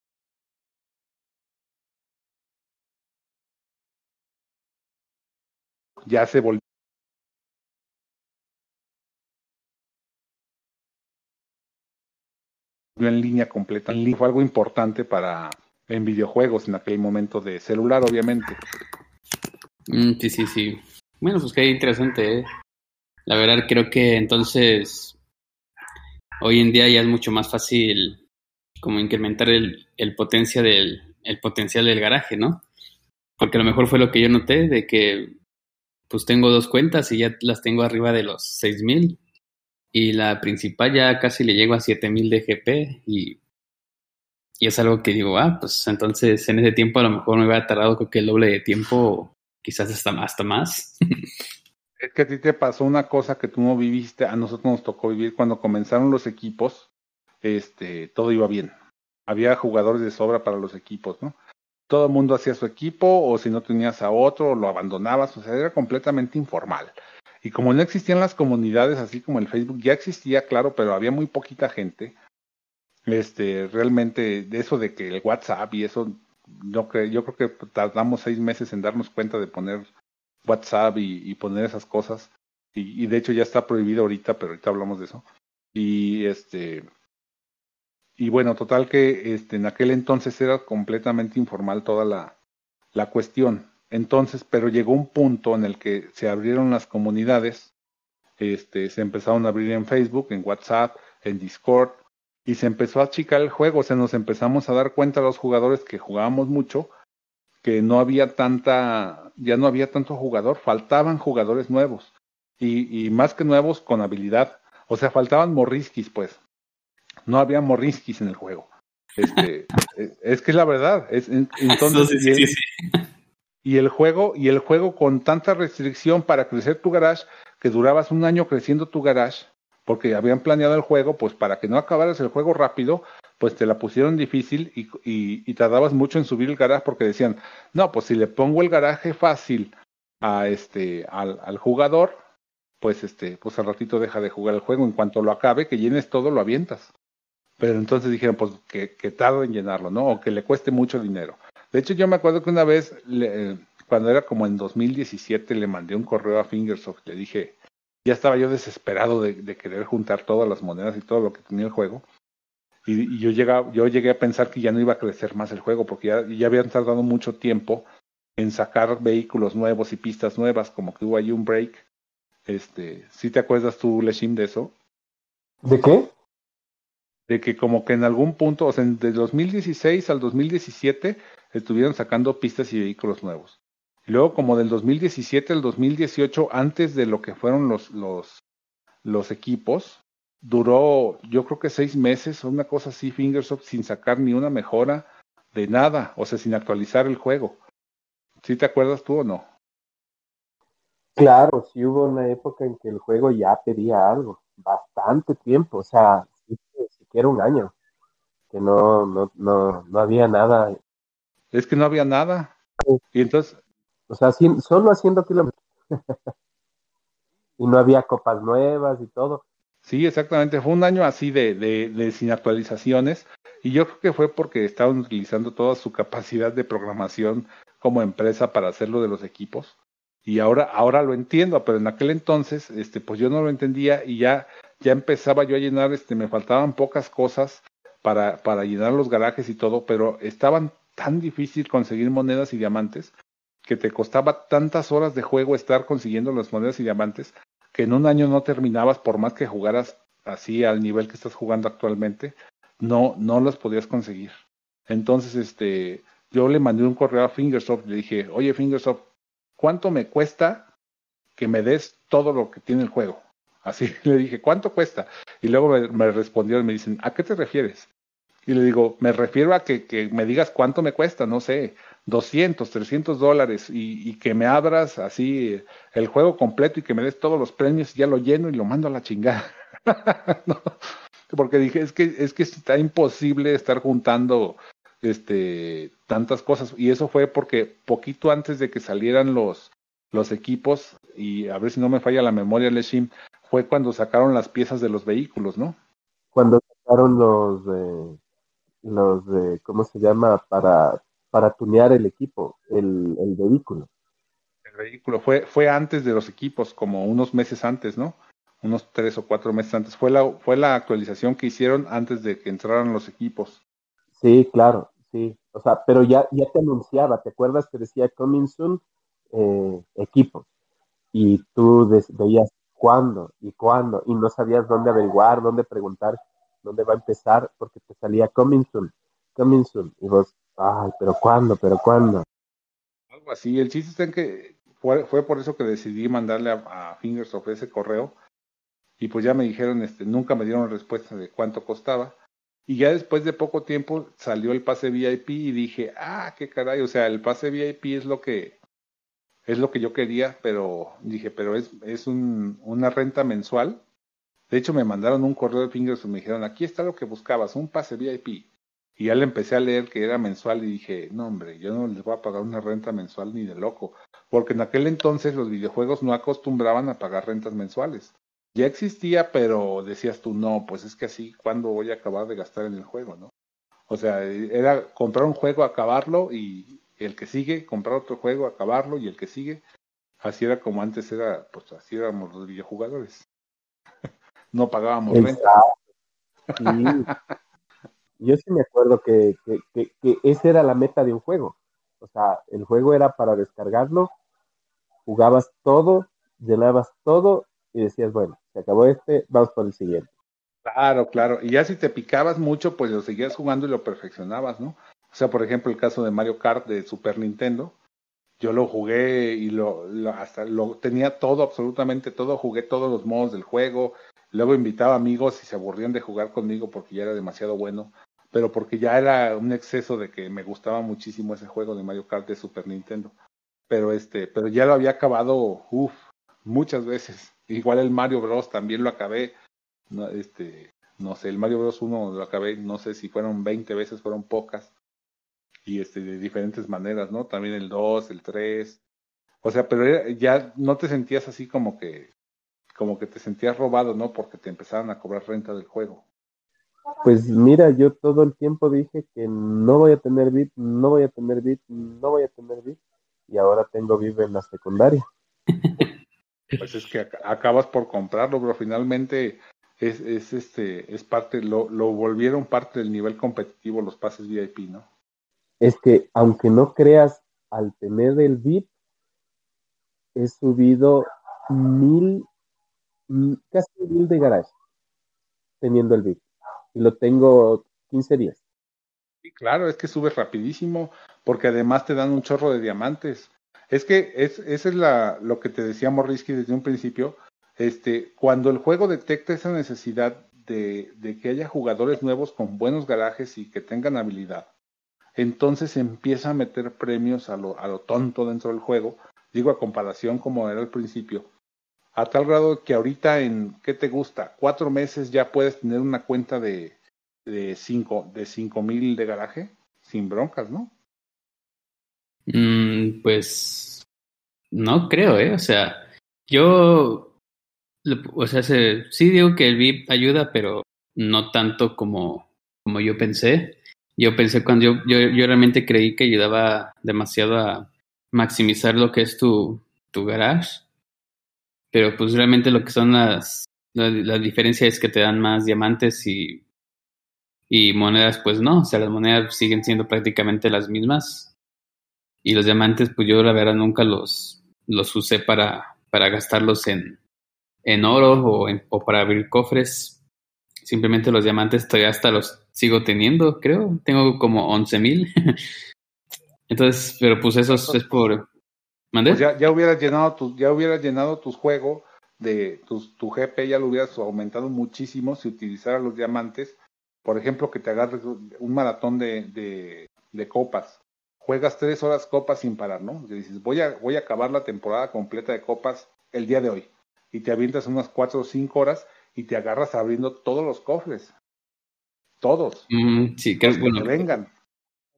Ya se volvió en línea completa. Fue algo importante para en videojuegos en aquel momento de celular, obviamente. Mm, sí, sí, sí. Bueno, pues qué interesante, ¿eh? La verdad creo que entonces hoy en día ya es mucho más fácil como incrementar el, el, potencia del, el potencial del garaje, ¿no? Porque a lo mejor fue lo que yo noté de que pues tengo dos cuentas y ya las tengo arriba de los 6000 y la principal ya casi le llego a 7000 de GP y, y es algo que digo, ah, pues entonces en ese tiempo a lo mejor me hubiera tardado creo que el doble de tiempo quizás hasta, hasta más. *laughs* Es que a ti te pasó una cosa que tú no viviste, a nosotros nos tocó vivir cuando comenzaron los equipos, este, todo iba bien. Había jugadores de sobra para los equipos, ¿no? Todo el mundo hacía su equipo, o si no tenías a otro, lo abandonabas, o sea, era completamente informal. Y como no existían las comunidades, así como el Facebook, ya existía, claro, pero había muy poquita gente. Este, realmente, de eso de que el WhatsApp y eso yo, que, yo creo que tardamos seis meses en darnos cuenta de poner WhatsApp y, poner esas cosas. Y, y, de hecho ya está prohibido ahorita, pero ahorita hablamos de eso. Y este y bueno, total que este, en aquel entonces era completamente informal toda la, la cuestión. Entonces, pero llegó un punto en el que se abrieron las comunidades, este, se empezaron a abrir en Facebook, en WhatsApp, en Discord, y se empezó a achicar el juego, o sea, nos empezamos a dar cuenta los jugadores que jugábamos mucho, que no había tanta, ya no había tanto jugador, faltaban jugadores nuevos, y, y más que nuevos con habilidad, o sea, faltaban morrisquis, pues, no había morrisquis en el juego. Este, *laughs* es, que es la verdad, es, entonces, sí, sí, y el juego, y el juego con tanta restricción para crecer tu garage, que durabas un año creciendo tu garage, porque habían planeado el juego, pues para que no acabaras el juego rápido, pues te la pusieron difícil y, y, tardabas mucho en subir el garaje porque decían, no, pues si le pongo el garaje fácil a este, al, al jugador, pues este, pues al ratito deja de jugar el juego, en cuanto lo acabe, que llenes todo, lo avientas. Pero entonces dijeron, pues que, que tarde en llenarlo, ¿no? O que le cueste mucho dinero. De hecho, yo me acuerdo que una vez, cuando era como en 2017, le mandé un correo a Fingersoft, le dije, ya estaba yo desesperado de, querer juntar todas las monedas y todo lo que tenía el juego. Y, yo, llegaba, yo llegué a pensar que ya no iba a crecer más el juego, porque ya, ya habían tardado mucho tiempo en sacar vehículos nuevos y pistas nuevas, como que hubo ahí un break. Este, ¿sí te acuerdas tú, Leshim, de eso? ¿De qué? De que como que en algún punto, o sea, de 2016 al 2017 estuvieron sacando pistas y vehículos nuevos. Y luego como del 2017 al 2018, antes de lo que fueron los, los, los equipos, duró yo creo que seis meses o una cosa así, Fingersoft, sin sacar ni una mejora de nada, o sea, sin actualizar el juego. ¿Sí te acuerdas tú o no? Claro, sí hubo una época en que el juego ya pedía algo, bastante tiempo, o sea, siquiera un año, que no, no, no, no había nada. Es que no había nada. Y entonces, o sea, solo haciendo kilómetros. *laughs* y no había copas nuevas y todo. Sí, exactamente. Fue un año así de, de, de, sin actualizaciones. Y yo creo que fue porque estaban utilizando toda su capacidad de programación como empresa para hacerlo de los equipos. Y ahora, ahora lo entiendo, pero en aquel entonces, este, pues yo no lo entendía y ya, ya empezaba yo a llenar, este, me faltaban pocas cosas para, para llenar los garajes y todo, pero estaban tan difícil conseguir monedas y diamantes que te costaba tantas horas de juego estar consiguiendo las monedas y diamantes que en un año no terminabas por más que jugaras así al nivel que estás jugando actualmente, no, no las podías conseguir. Entonces, este, yo le mandé un correo a Fingersoft le dije, oye Fingersoft, ¿cuánto me cuesta que me des todo lo que tiene el juego? Así *laughs* le dije, ¿cuánto cuesta? Y luego me, me respondieron, me dicen, ¿a qué te refieres? Y le digo, me refiero a que, que me digas cuánto me cuesta, no sé, 200, 300 dólares y, y, que me abras así el juego completo y que me des todos los premios, ya lo lleno y lo mando a la chingada. *laughs* porque dije, es que, es que está imposible estar juntando este tantas cosas. Y eso fue porque poquito antes de que salieran los, los equipos, y a ver si no me falla la memoria, Leshim, fue cuando sacaron las piezas de los vehículos, ¿no? Cuando sacaron los de los de, ¿cómo se llama? Para para tunear el equipo, el, el vehículo. El vehículo fue, fue antes de los equipos, como unos meses antes, ¿no? Unos tres o cuatro meses antes. Fue la, fue la actualización que hicieron antes de que entraran los equipos. Sí, claro, sí. O sea, pero ya, ya te anunciaba, ¿te acuerdas que decía coming soon eh, equipos? Y tú veías cuándo y cuándo, y no sabías dónde averiguar, dónde preguntar, dónde va a empezar, porque te salía coming soon, coming soon. Y vos, Ay, pero ¿cuándo? ¿Pero cuándo? Algo así. El chiste está en que fue, fue por eso que decidí mandarle a, a Fingersoft ese correo. Y pues ya me dijeron, este, nunca me dieron respuesta de cuánto costaba. Y ya después de poco tiempo salió el pase VIP y dije, ah, qué caray, o sea, el pase VIP es lo que es lo que yo quería, pero dije, pero es, es un, una renta mensual. De hecho, me mandaron un correo de Fingersoft y me dijeron, aquí está lo que buscabas, un pase VIP. Y ya le empecé a leer que era mensual y dije, no hombre, yo no les voy a pagar una renta mensual ni de loco, porque en aquel entonces los videojuegos no acostumbraban a pagar rentas mensuales. Ya existía, pero decías tú, no, pues es que así, ¿cuándo voy a acabar de gastar en el juego, no? O sea, era comprar un juego, acabarlo y el que sigue, comprar otro juego, acabarlo y el que sigue. Así era como antes era, pues así éramos los videojugadores. *laughs* no pagábamos renta. Yo sí me acuerdo que, que, que, esa era la meta de un juego. O sea, el juego era para descargarlo, jugabas todo, llenabas todo y decías, bueno, se acabó este, vamos por el siguiente. Claro, claro. Y ya si te picabas mucho, pues lo seguías jugando y lo perfeccionabas, ¿no? O sea, por ejemplo, el caso de Mario Kart de Super Nintendo, yo lo jugué y lo, hasta lo tenía todo, absolutamente todo, jugué todos los modos del juego, luego invitaba amigos y se aburrían de jugar conmigo porque ya era demasiado bueno, pero porque ya era un exceso de que me gustaba muchísimo ese juego de Mario Kart de Super Nintendo. Pero este, pero ya lo había acabado, uff, muchas veces. Igual el Mario Bros también lo acabé, no, este, no sé, el Mario Bros 1 lo acabé, no sé si fueron 20 veces, fueron pocas y este, de diferentes maneras, ¿no? También el 2, el 3. O sea, pero ya no te sentías así como que, como que te sentías robado, ¿no? Porque te empezaron a cobrar renta del juego. Pues mira, yo todo el tiempo dije que no voy a tener VIP, no voy a tener VIP, no voy a tener VIP, y ahora tengo VIP en la secundaria. *laughs* Pues es que acabas por comprarlo, pero finalmente es, es este, es parte, lo, lo volvieron parte del nivel competitivo los pases VIP, ¿no? Es que aunque no creas, al tener el VIP, he subido mil, casi mil de garage teniendo el VIP. Y lo tengo 15 días. Sí, claro, es que subes rapidísimo, porque además te dan un chorro de diamantes. Es que es, es la, lo que te decía Morrisky desde un principio. Este, cuando el juego detecta esa necesidad de, de que haya jugadores nuevos con buenos garajes y que tengan habilidad, entonces empieza a meter premios a lo, a lo tonto dentro del juego, digo a comparación como era al principio, a tal grado que ahorita en, ¿qué te gusta? Cuatro meses ya puedes tener una cuenta de, de cinco, de cinco mil de garaje, sin broncas, ¿no? Mm, pues no creo, ¿eh? O sea, yo, o sea, sí digo que el VIP ayuda, pero no tanto como, como yo pensé. Yo pensé cuando yo, yo, yo, realmente creí que ayudaba demasiado a maximizar lo que es tu, tu garage, pero pues realmente lo que son las, la, la, diferencia es que te dan más diamantes y, y monedas, pues no, o sea, las monedas siguen siendo prácticamente las mismas y los diamantes, pues yo la verdad nunca los, los usé para, para gastarlos en, en oro o, en, o para abrir cofres. Simplemente los diamantes todavía hasta los sigo teniendo, creo. Tengo como 11 mil. *laughs* Entonces, pero pues eso es, por... Pues ya, ya hubieras llenado tu, ya hubieras llenado tus juegos de tus, tu GP ya lo hubieras aumentado muchísimo si utilizaras los diamantes. Por ejemplo, que te agarres un maratón de, de, de copas. Juegas tres horas copas sin parar, ¿no? Y dices, voy a, voy a acabar la temporada completa de copas el día de hoy. Y te avientas unas cuatro o cinco horas y te agarras abriendo todos los cofres. Todos. sí, creo, que vengan.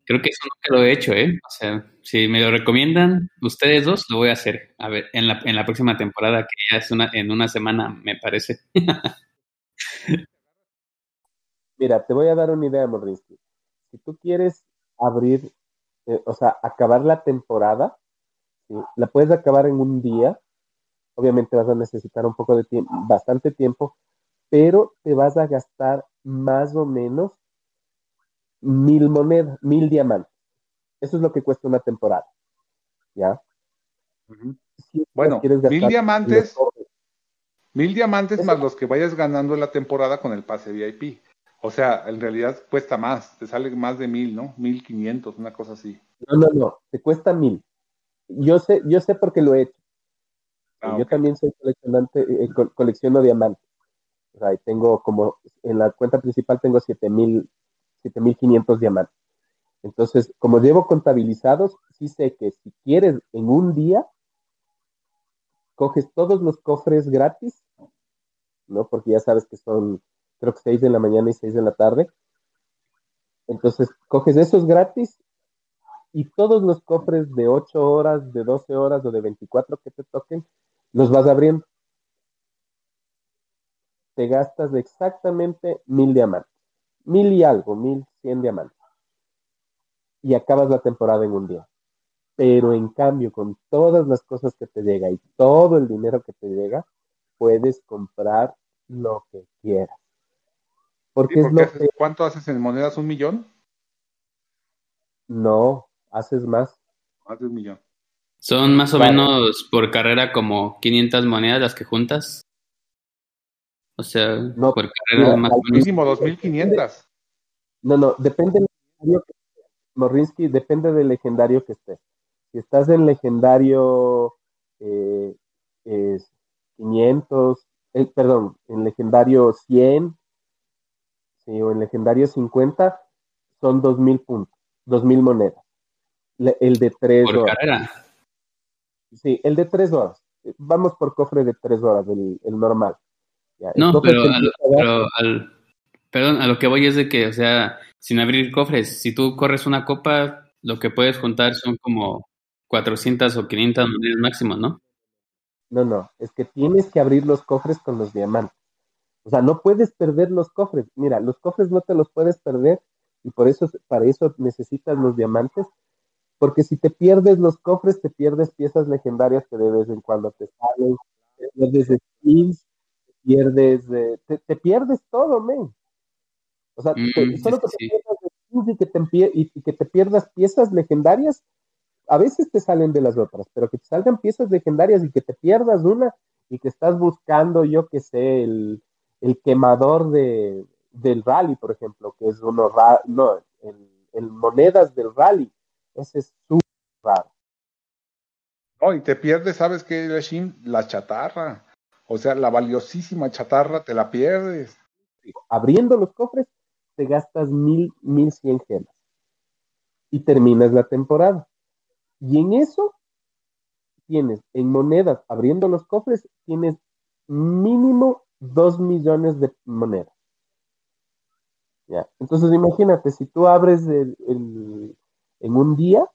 Creo que eso nunca lo he hecho, ¿eh? O sea, si me lo recomiendan ustedes dos, lo voy a hacer. A ver, en la, en la próxima temporada, que ya es una, en una semana, me parece. *laughs* Mira, te voy a dar una idea, Morrinsky. Si tú quieres abrir, eh, o sea, acabar la temporada, la puedes acabar en un día. Obviamente vas a necesitar un poco de tiempo, bastante tiempo, pero te vas a gastar más o menos mil monedas, mil diamantes. Eso es lo que cuesta una temporada. ¿Ya? bueno, mil diamantes, mil diamantes más los que vayas ganando en la temporada con el pase VIP. O sea, en realidad cuesta más, te sale más de mil, ¿no? Mil quinientos, una cosa así. No, no, no, te cuesta mil. Yo sé, yo sé porque lo he hecho. Ah, yo también soy coleccionante, eh, colecciono diamantes. Tengo como, en la cuenta principal tengo 7.500 diamantes. Entonces, como llevo contabilizados, sí sé que si quieres en un día, coges todos los cofres gratis, ¿no? Porque ya sabes que son, creo que 6 de la mañana y 6 de la tarde. Entonces, coges esos gratis y todos los cofres de 8 horas, de 12 horas o de 24 que te toquen, los vas abriendo te gastas exactamente mil diamantes. Mil y algo, mil cien diamantes. y acabas la temporada en un día. Pero en cambio, con todas las cosas que te llega y todo el dinero que te llega, puedes comprar lo que quieras. Porque, es lo que... ¿Cuánto haces en monedas? ¿Un millón? No, haces más. Más de un millón. Son más o menos por carrera como 500 monedas las que juntas. O sea, no, por carrera más o menos. Mínimo 2500. No, no, depende del legendario que Morrinsky, depende del legendario que estés. Si estás en legendario eh, 500, eh, perdón, en legendario 100, sí, o en legendario 50, son 2000 puntos, 2000 monedas. el de 3 por Carrera. Sí, el de 3 horas. Vamos por cofre de 3 horas, el, el normal. No, pero, pero al, perdón, a lo que voy es de que, o sea, sin abrir cofres, si tú corres una copa, lo que puedes juntar son como 400 o 500 monedas máximo, ¿no? No, no, es que tienes que abrir los cofres con los diamantes. O sea, no puedes perder los cofres. Mira, los cofres no te los puedes perder y por eso, para eso necesitas los diamantes, porque si te pierdes los cofres, te pierdes piezas legendarias que de vez en cuando te salen, te pierdes skins, te pierdes, te, pierdes todo, men. O sea, mm, solo que te pierdas y que te, y que te pierdas piezas legendarias a veces te salen de las otras, pero que te salgan piezas legendarias y que te pierdas una y que estás buscando, yo que sé, el, quemador de, del rally, por ejemplo, que es uno raro, no, el, monedas del rally, ese es súper raro. No, y te pierdes, ¿sabes qué, La chatarra. O sea, la valiosísima chatarra te la pierdes. Abriendo los cofres, te gastas mil, mil cien gemas. Y terminas la temporada. Y en eso tienes, en monedas, abriendo los cofres, tienes mínimo dos millones de monedas. ¿Ya? Entonces imagínate, si tú abres el, en un día,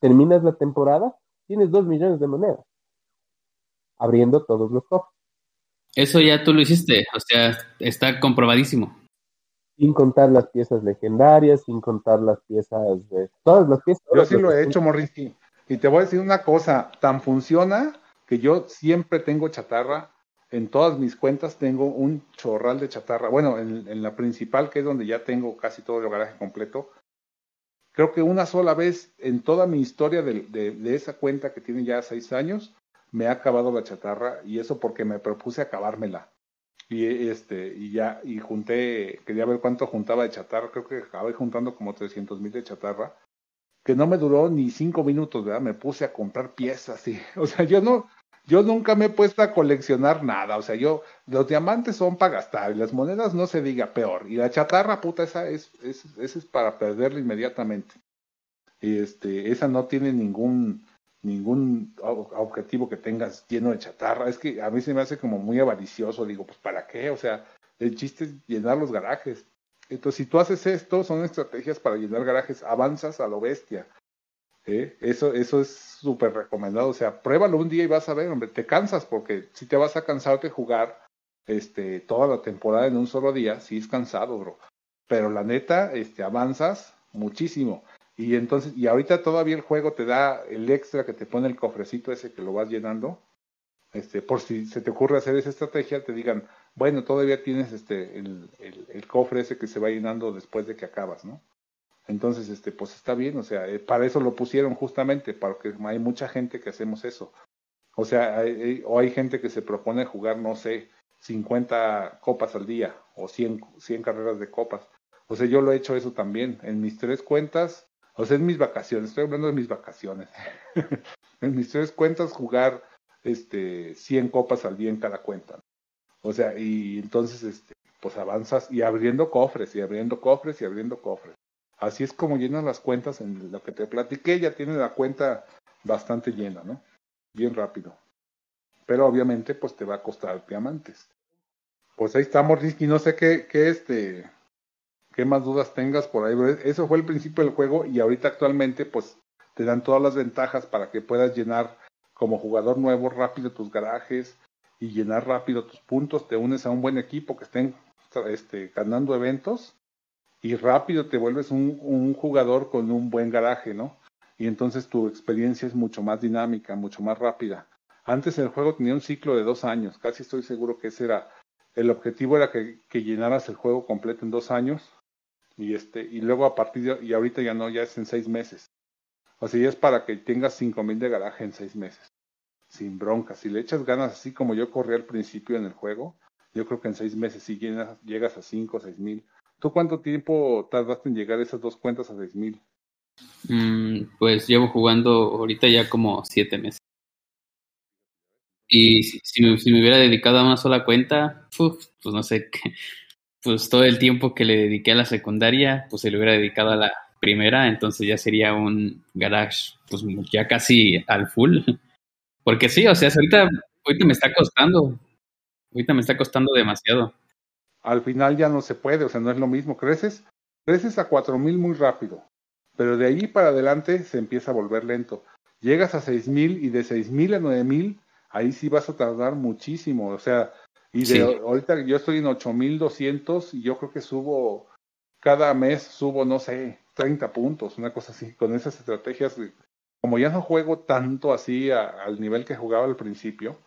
terminas la temporada, tienes dos millones de monedas, abriendo todos los cofres. Eso ya tú lo hiciste, o sea, está comprobadísimo sin contar las piezas legendarias, sin contar las piezas de todas las piezas. Yo sí lo he hecho, Morrisky. Y te voy a decir una cosa, tan funciona que yo siempre tengo chatarra. En todas mis cuentas tengo un chorral de chatarra. Bueno, en, la principal, que es donde ya tengo casi todo el garaje completo, creo que una sola vez en toda mi historia de, de esa cuenta que tiene ya seis años, me ha acabado la chatarra y eso porque me propuse acabármela. Y este y ya y junté quería ver cuánto juntaba de chatarra creo que acabé juntando como 300 mil de chatarra que no me duró ni cinco minutos verdad me puse a comprar piezas y *laughs* o sea yo no yo nunca me he puesto a coleccionar nada o sea yo los diamantes son para gastar y las monedas no se diga peor y la chatarra puta esa es, es esa es para perderla inmediatamente. Y este esa no tiene ningún ningún objetivo que tengas lleno de chatarra. Es que a mí se me hace como muy avaricioso. Digo, pues ¿para qué? O sea, el chiste es llenar los garajes. Entonces, si tú haces esto, son estrategias para llenar garajes, avanzas a lo bestia. ¿eh? Eso, eso es súper recomendado. O sea, pruébalo un día y vas a ver, hombre, te cansas porque si te vas a cansar de jugar este, toda la temporada en un solo día, sí es cansado, bro. Pero la neta, este, avanzas muchísimo. Y entonces, y ahorita todavía el juego te da el extra que te pone el cofrecito ese que lo vas llenando. Este, por si se te ocurre hacer esa estrategia, te digan, bueno, todavía tienes este, el, el, cofre ese que se va llenando después de que acabas, ¿no? Entonces, este, pues está bien, o sea, eh, para eso lo pusieron justamente, porque hay mucha gente que hacemos eso. O sea, o hay gente que se propone jugar, no sé, 50 copas al día o 100, 100 carreras de copas. O sea, yo lo he hecho eso también. En mis tres cuentas o sea, en mis vacaciones, estoy hablando de mis vacaciones. *laughs* en mis tres cuentas jugar este 100 copas al día en cada cuenta. O sea, y entonces este pues avanzas y abriendo cofres y abriendo cofres y abriendo cofres. Así es como llenas las cuentas en lo que te platiqué, ya tiene la cuenta bastante llena, ¿no? Bien rápido. Pero obviamente pues te va a costar diamantes. Pues ahí estamos, Risky, no sé qué, qué este qué más dudas tengas por ahí. Eso fue el principio del juego y ahorita actualmente pues te dan todas las ventajas para que puedas llenar como jugador nuevo rápido tus garajes y llenar rápido tus puntos, te unes a un buen equipo que estén este, ganando eventos y rápido te vuelves un, jugador con un buen garaje, ¿no? Y entonces tu experiencia es mucho más dinámica, mucho más rápida. Antes el juego tenía un ciclo de dos años, casi estoy seguro que ese era, el objetivo era que llenaras el juego completo en dos años y este, y luego a partir de, y ahorita ya no, ya es en seis meses. O sea, ya es para que tengas cinco mil de garaje en seis meses. Sin bronca. Si le echas ganas así como yo corrí al principio en el juego, yo creo que en seis meses sí llenas, llegas a cinco seis mil. ¿Tú cuánto tiempo tardaste en llegar esas dos cuentas a seis mil? Mm, pues llevo jugando ahorita ya como siete meses. Y si, me, hubiera dedicado a una sola cuenta, pues no sé, pues todo el tiempo que le dediqué a la secundaria, pues se le hubiera dedicado a la primera, entonces ya sería un garage, pues ya casi al full. *laughs* Porque sí, o sea, ahorita, ahorita me está costando, ahorita me está costando demasiado. Al final ya no se puede, o sea, no es lo mismo. Creces, creces a cuatro mil muy rápido, pero de ahí para adelante se empieza a volver lento. Llegas a seis mil y de seis mil a nueve mil, ahí sí vas a tardar muchísimo, o sea, y de Sí. ahorita yo estoy en 8200 y yo creo que subo cada mes subo no sé, 30 puntos, una cosa así, con esas estrategias como ya no juego tanto así a- al nivel que jugaba al principio,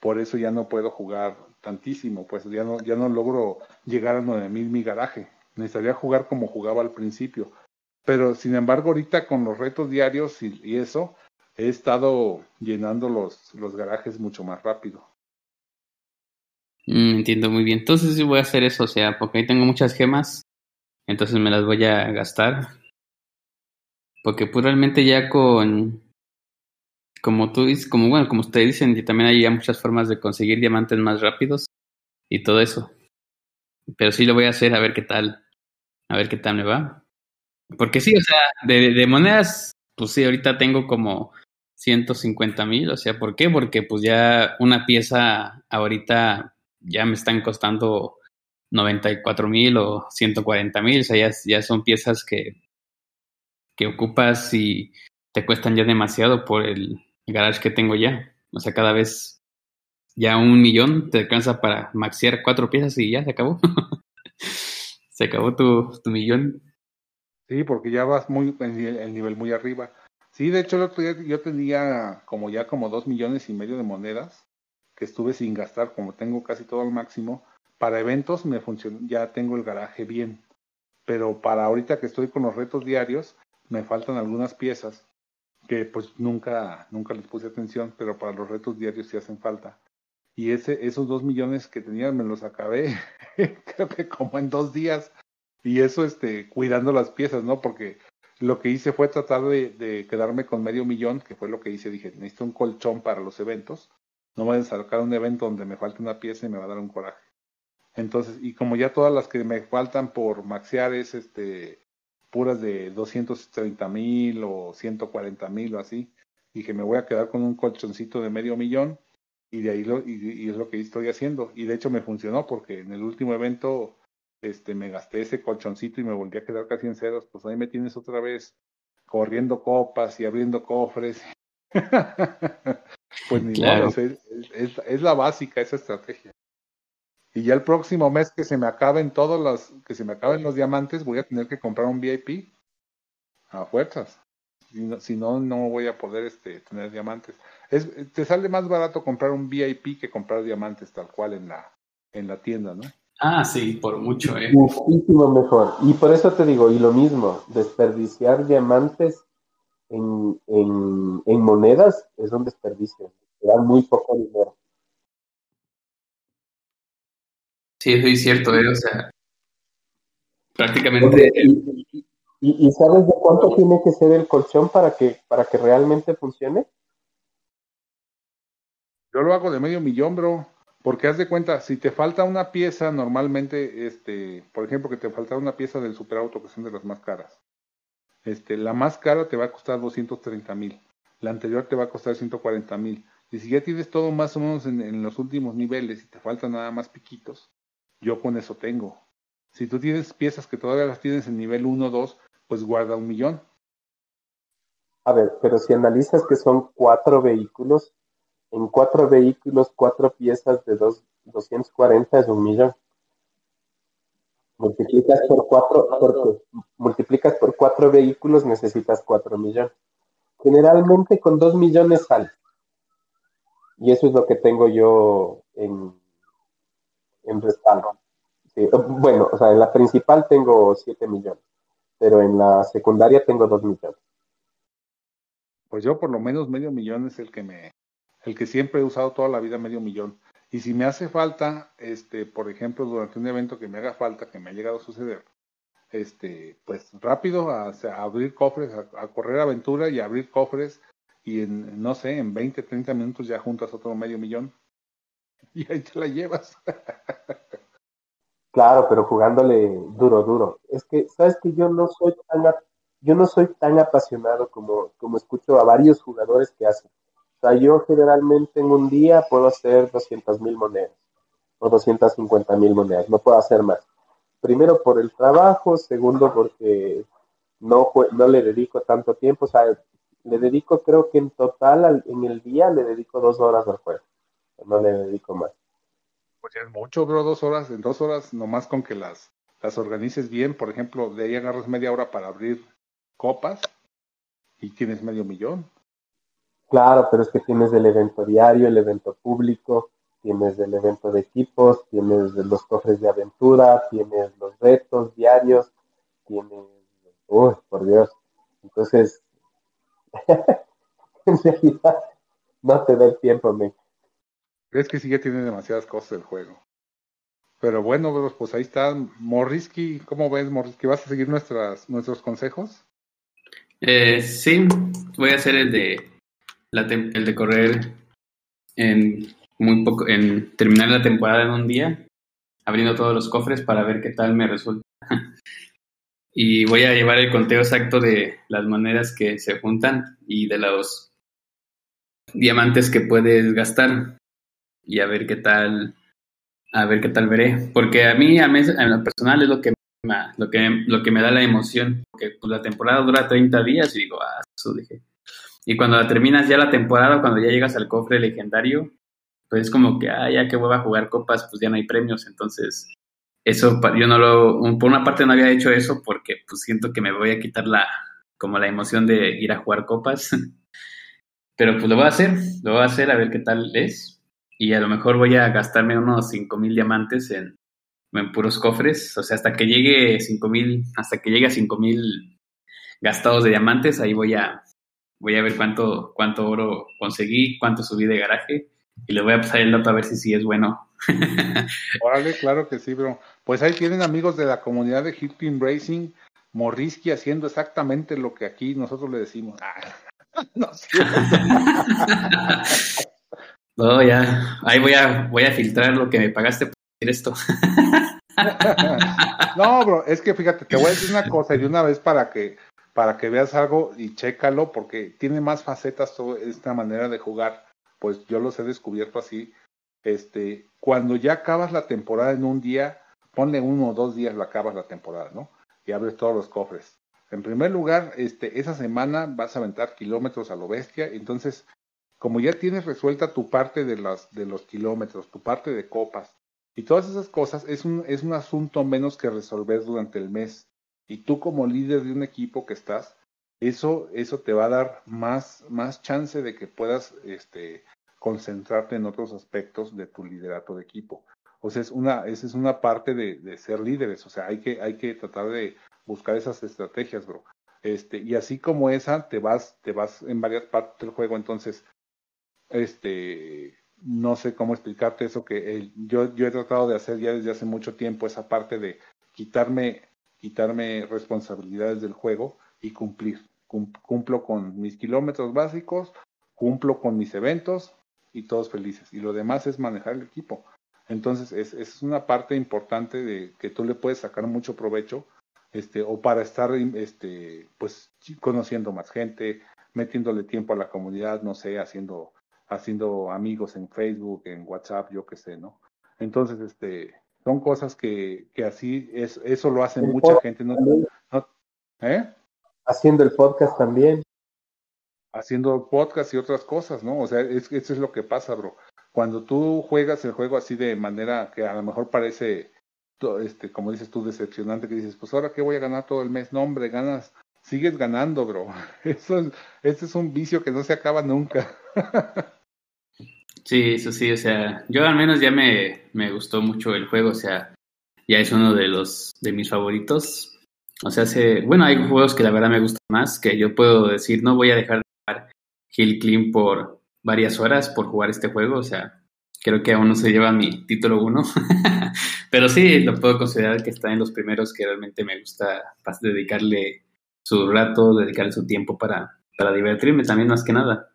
por eso ya no puedo jugar tantísimo, pues ya no ya no logro llegar a 9000 mi garaje. Necesitaría jugar como jugaba al principio. Pero sin embargo, ahorita con los retos diarios y, y eso, he estado llenando los, los garajes mucho más rápido. Mm, entiendo muy bien. Entonces sí voy a hacer eso, o sea, porque ahí tengo muchas gemas, entonces me las voy a gastar. Porque pues realmente ya con, como tú dices, como bueno, como ustedes dicen, y también hay ya muchas formas de conseguir diamantes más rápidos y todo eso. Pero sí lo voy a hacer a ver qué tal, a ver qué tal me va. Porque sí, o sea, de, de monedas, pues sí, ahorita tengo como 150 mil, o sea, ¿por qué? Porque pues ya una pieza ahorita ya me están costando 94 mil o 140 mil, o sea, ya, ya son piezas que, que ocupas y te cuestan ya demasiado por el garage que tengo ya. O sea, cada vez ya un millón te alcanza para maxear cuatro piezas y ya se acabó. *laughs* se acabó tu, tu millón. Sí, porque ya vas muy el nivel muy arriba. Sí, de hecho el otro día yo tenía como ya como dos millones y medio de monedas que estuve sin gastar, como tengo casi todo al máximo. Para eventos me funcionó, ya tengo el garaje bien. Pero para ahorita que estoy con los retos diarios, me faltan algunas piezas que pues nunca, nunca les puse atención, pero para los retos diarios sí hacen falta. Y ese, esos dos millones que tenía me los acabé, *laughs* creo que como en dos días. Y eso, este, cuidando las piezas, ¿no? Porque lo que hice fue tratar de, de quedarme con medio millón, que fue lo que hice. Dije, necesito un colchón para los eventos. No voy a sacar un evento donde me falte una pieza y me va a dar un coraje. Entonces, y como ya todas las que me faltan por maxear es este puras de 230 mil o 140 mil o así, dije, me voy a quedar con un colchoncito de medio millón y de ahí lo, y, y es lo que estoy haciendo. Y de hecho me funcionó porque en el último evento este, me gasté ese colchoncito y me volví a quedar casi en ceros, pues ahí me tienes otra vez corriendo copas y abriendo cofres. *laughs* pues ni Claro. modo, es, es, es la básica esa estrategia. Y ya el próximo mes que se me acaben todos los, que se me acaben los diamantes, voy a tener que comprar un VIP a fuerzas. Si no, si no, no voy a poder este, tener diamantes. Es, te sale más barato comprar un VIP que comprar diamantes tal cual en la, en la tienda, ¿no? Ah, sí, por mucho, eh. Muchísimo mejor. Y por eso te digo, y lo mismo, desperdiciar diamantes en, en, en monedas es un desperdicio. Te dan muy poco dinero. Sí, eso es cierto, eh. O sea, prácticamente. y, y- y sabes de cuánto tiene que ser el colchón para que, para que realmente funcione? Yo lo hago de medio millón, bro. Porque haz de cuenta, si te falta una pieza, normalmente, este, por ejemplo, que te falta una pieza del superauto, que son de las más caras. Este, la más cara te va a costar 230 mil. La anterior te va a costar 140 mil. Y si ya tienes todo más o menos en, los últimos niveles y te faltan nada más piquitos, yo con eso tengo. Si tú tienes piezas que todavía las tienes en nivel 1 o 2, pues guarda un millón. A ver, pero si analizas que son cuatro vehículos, en cuatro vehículos, cuatro piezas de dos, 240 es un millón. Multiplicas por cuatro, porque multiplicas por cuatro vehículos, necesitas cuatro millones. Generalmente con dos millones sale. Y eso es lo que tengo yo en, en respaldo. Bueno, o sea, en la principal tengo siete millones, pero en la secundaria tengo dos millones. Pues yo por lo menos medio millón es el que me, el que siempre he usado toda la vida medio millón. Y si me hace falta, este, por ejemplo, durante un evento que me haga falta, que me ha llegado a suceder, este, pues rápido a, abrir cofres, a, correr aventura y abrir cofres y en, no sé, en 20, 30 minutos ya juntas otro medio millón *laughs* y ahí te la llevas. Claro, pero jugándole duro, duro. Es que, sabes que yo no soy tan, yo no soy tan apasionado como, como escucho a varios jugadores que hacen. O sea, yo generalmente en un día puedo hacer 200 mil monedas o 250 mil monedas, no puedo hacer más. Primero por el trabajo, segundo porque no, no le dedico tanto tiempo, o sea, le dedico creo que en total en el día le dedico dos horas al juego, no le dedico más. Pues ya es mucho, bro, dos horas, en dos horas nomás con que las, las organices bien, por ejemplo, de ahí agarras media hora para abrir copas y tienes medio millón. Claro, pero es que tienes el evento diario, el evento público, tienes el evento de equipos, tienes los cofres de aventura, tienes los retos diarios, tienes... Uy, por Dios. Entonces, *laughs* en realidad, no te da el tiempo, me. Es que sí ya tiene demasiadas cosas el juego. Pero bueno, pues ahí está. Morrisky, ¿cómo ves, Morrisky? ¿Vas a seguir nuestras, nuestros consejos? Eh, sí, voy a hacer el de el de correr en muy poco, en terminar la temporada en un día, abriendo todos los cofres para ver qué tal me resulta. *laughs* y voy a llevar el conteo exacto de las monedas que se juntan y de los diamantes que puedes gastar y a ver qué tal a ver qué tal veré porque a mí a mí en lo personal es lo que lo que lo que me da la emoción porque pues, la temporada dura 30 días y digo ah eso dije y cuando terminas ya la temporada, cuando ya llegas al cofre legendario, pues es como que, ah, ya que vuelva a jugar copas, pues ya no hay premios. Entonces, eso yo no lo, por una parte no había hecho eso porque pues siento que me voy a quitar la, como la emoción de ir a jugar copas. *laughs* Pero pues lo voy a hacer, lo voy a hacer a ver qué tal es. Y a lo mejor voy a gastarme unos mil diamantes en, en puros cofres. O sea, hasta que llegue mil hasta que llegue a mil gastados de diamantes, ahí voy a, voy a ver cuánto, cuánto oro conseguí, cuánto subí de garaje y le voy a pasar el dato a ver si sí es bueno. *laughs* Órale, claro que sí, bro. Pues ahí tienen amigos de la comunidad de Team Racing, Morrisky haciendo exactamente lo que aquí nosotros le decimos. Ah, *laughs* no, *laughs* no, ya, ahí voy a, voy a filtrar lo que me pagaste por decir esto. no, bro, es que fíjate, te voy a decir una cosa y de una vez para que para que veas algo y chécalo porque tiene más facetas toda esta manera de jugar. Pues yo los he descubierto así. Este, cuando ya acabas la temporada en un día, ponle uno o dos días lo acabas la temporada, ¿no? Y abres todos los cofres. En primer lugar, este, esa semana vas a aventar kilómetros a lo bestia, entonces, como ya tienes resuelta tu parte de, las, de los kilómetros, tu parte de copas y todas esas cosas, es un, es un asunto menos que resolver durante el mes y tú como líder de un equipo que estás, eso, eso te va a dar más, más chance de que puedas este, concentrarte en otros aspectos de tu liderato de equipo. O sea, es una, esa es una parte de, de, ser líderes. O sea, hay que, hay que tratar de buscar esas estrategias, bro. Este, y así como esa, te vas, te vas en varias partes del juego. Entonces, este, no sé cómo explicarte eso que yo, yo he tratado de hacer ya desde hace mucho tiempo, esa parte de quitarme quitarme responsabilidades del juego y cumplir. Cumplo con mis kilómetros básicos, cumplo con mis eventos y todos felices. Y lo demás es manejar el equipo. Entonces, es, es una parte importante de que tú le puedes sacar mucho provecho, este, o para estar, este, pues, conociendo más gente, metiéndole tiempo a la comunidad, no sé, haciendo, haciendo amigos en Facebook, en WhatsApp, yo qué sé, ¿no? Entonces, este, son cosas que, que así es, eso lo hace mucha gente. ¿no? ¿Eh? Haciendo el podcast también. Haciendo podcast y otras cosas, ¿no? O sea, es, eso es lo que pasa, bro. Cuando tú juegas el juego así de manera que a lo mejor parece este, como dices tú, decepcionante, que dices, pues ahora qué voy a ganar todo el mes. No, hombre, ganas, sigues ganando, bro. *laughs* Eso es, ese es un vicio que no se acaba nunca. *laughs* Sí, eso sí, o sea, yo al menos ya me, me gustó mucho el juego, o sea, ya es uno de los de mis favoritos. O sea, se, bueno, hay juegos que la verdad me gustan más, que yo puedo decir, no voy a dejar de jugar Hill Clean por varias horas por jugar este juego, o sea, creo que aún no se lleva mi título 1, *laughs* pero sí, lo puedo considerar que está en los primeros que realmente me gusta dedicarle su rato, dedicarle su tiempo para, para divertirme también más que nada.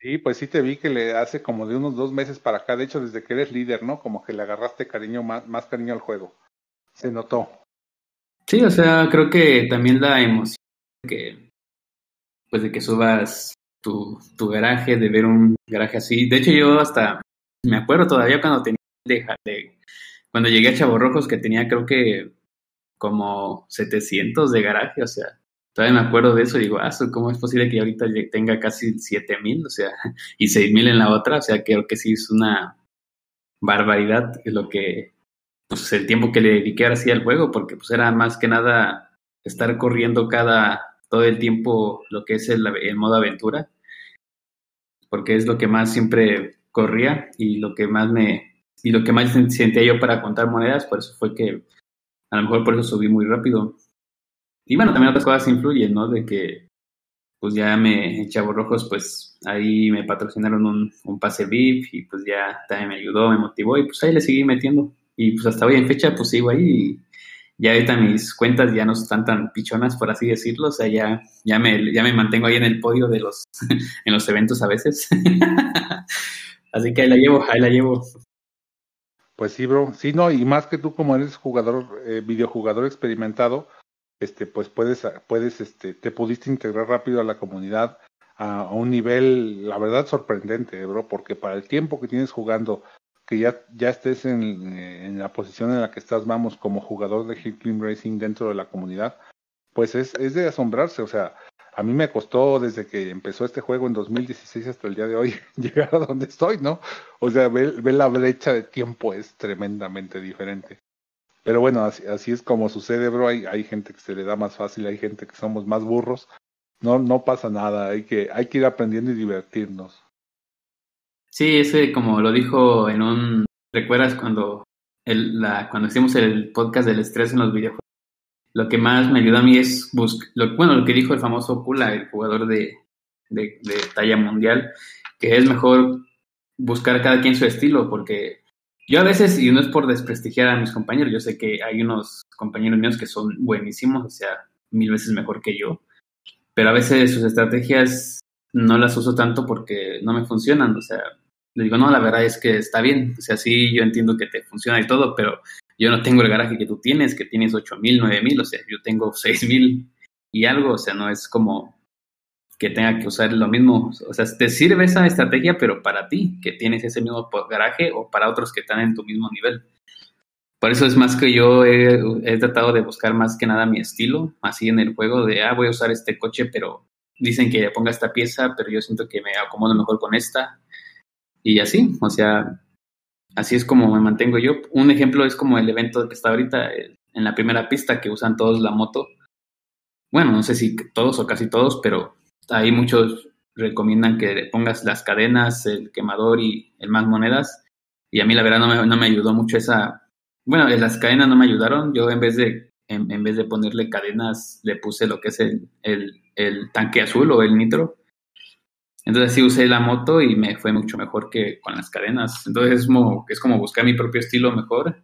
Sí, pues sí te vi que le hace como de unos dos meses para acá, de hecho desde que eres líder, ¿no? Como que le agarraste cariño, más, cariño al juego. Se notó. Sí, o sea, creo que también la emoción que, pues de que subas tu, tu garaje, de ver un garaje así. De hecho, yo hasta me acuerdo todavía cuando tenía de, cuando llegué a Chavo Rojos que tenía creo que como 700 de garaje, o sea, Todavía me acuerdo de eso y digo, ah, ¿cómo es posible que ahorita tenga casi 7000, o sea, *laughs* y 6000 en la otra? O sea, creo que sí es una barbaridad lo que, pues el tiempo que le dediqué ahora sí al juego, porque pues era más que nada estar corriendo cada, todo el tiempo lo que es el, el modo aventura, porque es lo que más siempre corría y lo que más me, y lo que más sentía yo para contar monedas, por eso fue que a lo mejor por eso subí muy rápido. Y bueno, también otras cosas influyen, ¿no? De que, pues ya me, Chavos Rojos, pues ahí me patrocinaron un, un pase VIP y pues ya también me ayudó, me motivó y pues ahí le seguí metiendo. Y pues hasta hoy en fecha, pues sigo ahí y ya ahorita mis cuentas ya no están tan pichonas, por así decirlo. O sea, ya, ya, me, ya me mantengo ahí en el podio de los, *laughs* en los eventos a veces. *laughs* así que ahí la llevo, ahí la llevo. Pues sí, bro. Sí, no, y más que tú como eres jugador, eh, videojugador experimentado, este, pues puedes, puedes, este, te pudiste integrar rápido a la comunidad a, un nivel, la verdad, sorprendente, bro, porque para el tiempo que tienes jugando, que ya, ya estés en, en la posición en la que estás, vamos, como jugador de Hill Racing dentro de la comunidad, pues es, es de asombrarse, o sea, a mí me costó desde que empezó este juego en 2016 hasta el día de hoy *laughs* llegar a donde estoy, ¿no? O sea, ve la brecha de tiempo es tremendamente diferente. Pero bueno, así, es como sucede, bro. Hay, hay gente que se le da más fácil, hay gente que somos más burros. No, no pasa nada, hay que, hay que ir aprendiendo y divertirnos. Sí, ese como lo dijo en un, ¿recuerdas cuando el, la, cuando hicimos el podcast del estrés en los videojuegos? Lo que más me ayuda a mí es buscar, lo, bueno, lo que dijo el famoso Kula, el jugador de, de, de talla mundial, que es mejor buscar cada quien su estilo, porque yo a veces, y no es por desprestigiar a mis compañeros, yo sé que hay unos compañeros míos que son buenísimos, o sea, mil veces mejor que yo, pero a veces sus estrategias no las uso tanto porque no me funcionan, o sea, le digo, no, la verdad es que está bien, o sea, sí, yo entiendo que te funciona y todo, pero yo no tengo el garaje que tú tienes, que tienes ocho mil, nueve mil, o sea, yo tengo seis mil y algo, o sea, no es como que tenga que usar lo mismo. O sea, te sirve esa estrategia, pero para ti, que tienes ese mismo garaje, o para otros que están en tu mismo nivel. Por eso es más que yo he, tratado de buscar más que nada mi estilo, así en el juego de, ah, voy a usar este coche, pero dicen que ponga esta pieza, pero yo siento que me acomodo mejor con esta. Y así, o sea, así es como me mantengo yo. Un ejemplo es como el evento que está ahorita eh, en la primera pista, que usan todos la moto. Bueno, no sé si todos o casi todos, pero ahí muchos recomiendan que le pongas las cadenas, el quemador y el más monedas. Y a mí la verdad no me, no me ayudó mucho esa... Bueno, las cadenas no me ayudaron. Yo en vez de, en, vez de ponerle cadenas, le puse lo que es el, el, el tanque azul o el nitro. Entonces sí usé la moto y me fue mucho mejor que con las cadenas. Entonces es como, es como buscar mi propio estilo mejor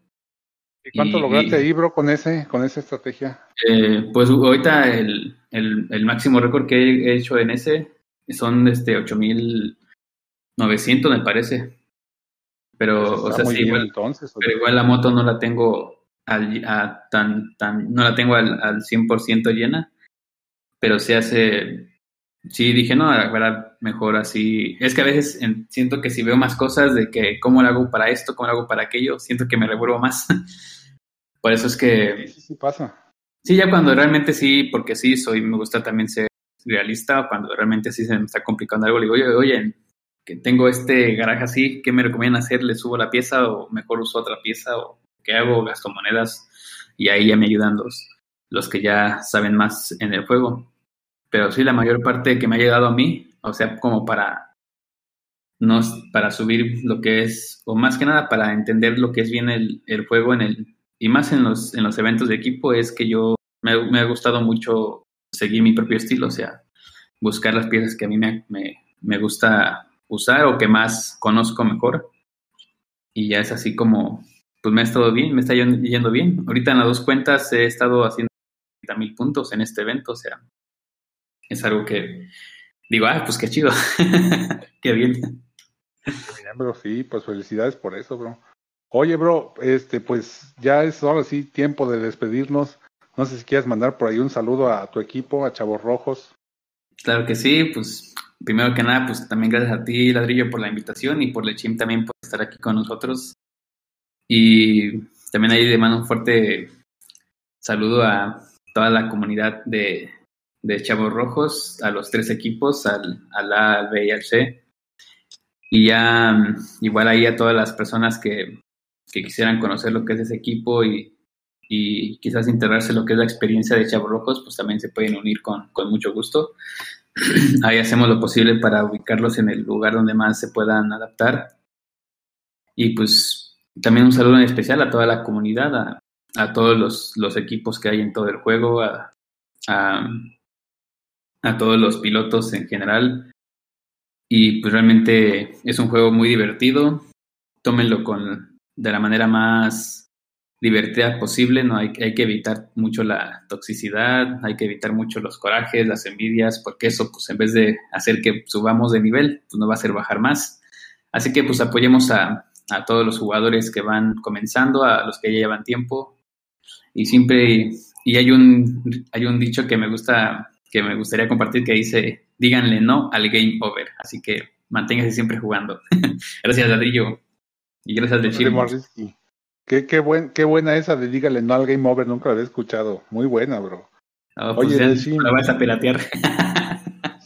¿Y cuánto lograste ahí, bro, con, ese, con esa estrategia? Eh, pues ahorita el, el, el, máximo récord que he hecho en ese son este 8900, me parece. Pero, pues o sea, sí, igual, entonces, pero igual la moto no la tengo al, a, tan, tan, no la tengo al, al 100% llena, pero se hace, sí dije, no, verdad, mejor así. Es que a veces siento que si veo más cosas de que cómo lo hago para esto, cómo lo hago para aquello, siento que me revuelvo más. *laughs* Por eso es que... Sí, sí, pasa. Sí, ya cuando realmente sí, porque sí, soy, me gusta también ser realista, cuando realmente sí se me está complicando algo, le digo, oye, oye, que tengo este garaje así, ¿qué me recomiendan hacer? ¿Le subo la pieza o mejor uso otra pieza? O qué hago, gasto monedas y ahí ya me ayudan los, los que ya saben más en el juego. Pero sí, la mayor parte que me ha llegado a mí, o sea, como para no para subir lo que es, o más que nada para entender lo que es bien el, el juego en el, y más en los, en los eventos de equipo, es que yo me, me, ha gustado mucho seguir mi propio estilo, o sea, buscar las piezas que a mí me, me, me gusta usar o que más conozco mejor. Y ya es así como, pues me ha estado bien, me está yendo bien. Ahorita en las dos cuentas he estado haciendo mil puntos en este evento, o sea, es algo que digo, ah, pues qué chido, *laughs* qué bien. Bro, sí, pues felicidades por eso, bro. Oye, bro, este, pues ya es ahora sí tiempo de despedirnos. No sé si quieres mandar por ahí un saludo a tu equipo, a Chavos Rojos. Claro que sí, pues primero que nada, pues también gracias a ti, Ladrillo, por la invitación y por Lechim también por estar aquí con nosotros. Y también ahí le mando un fuerte saludo a toda la comunidad de, de Chavos Rojos, a los tres equipos, al, al A, al B y al C. Y ya igual ahí a todas las personas que, que quisieran conocer lo que es ese equipo y, y quizás integrarse lo que es la experiencia de Chavos Rojos, pues también se pueden unir con, con mucho gusto. *clears throat* Ahí hacemos lo posible para ubicarlos en el lugar donde más se puedan adaptar. Y pues también un saludo en especial a toda la comunidad, a, a todos los, los, equipos que hay en todo el juego, a, a, a todos los pilotos en general. Y pues realmente es un juego muy divertido. Tómenlo con, de la manera más divertida posible, no hay, hay, que evitar mucho la toxicidad, hay que evitar mucho los corajes, las envidias, porque eso, pues en vez de hacer que subamos de nivel, pues nos va a hacer bajar más. Así que pues apoyemos a, a todos los jugadores que van comenzando, a los que ya llevan tiempo. Y siempre, y hay un, hay un dicho que me gusta, que me gustaría compartir que dice, díganle no al game over. Así que manténgase siempre jugando. *laughs* gracias, Ladrillo. Y gracias, de Chile. Qué, qué, buen, qué buena esa de dígale no al Game Over, nunca la había escuchado. Muy buena, bro. Pues Oye, ya, la vas a piratear.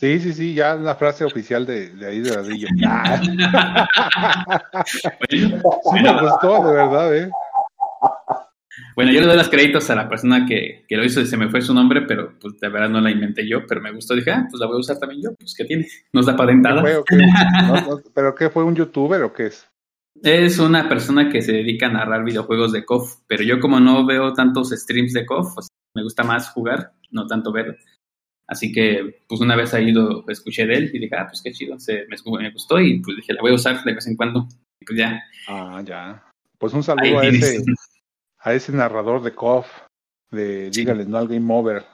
Sí, sí, sí, ya la frase oficial de, de ahí de Ladrillo. *laughs* sí me gustó, de verdad, ¿eh? Bueno, yo le doy los créditos a la persona que, que, lo hizo se me fue su nombre, pero pues de verdad no la inventé yo, pero me gustó. Dije, ah, pues la voy a usar también yo, pues ¿qué tiene? Nos da patentada. ¿Qué fue, *laughs* no, no, ¿Pero qué fue un youtuber o qué es? Es una persona que se dedica a narrar videojuegos de KOF, pero yo como no veo tantos streams de KOF, me gusta más jugar, no tanto ver. Así que, pues una vez ahí lo escuché de él y dije, ah, pues qué chido, se, me, me, gustó y pues dije, la voy a usar de vez en cuando. Y pues ya. Ah, ya. Pues un saludo a ese, a ese narrador de KOF, de sí. dígale, no al Game Over.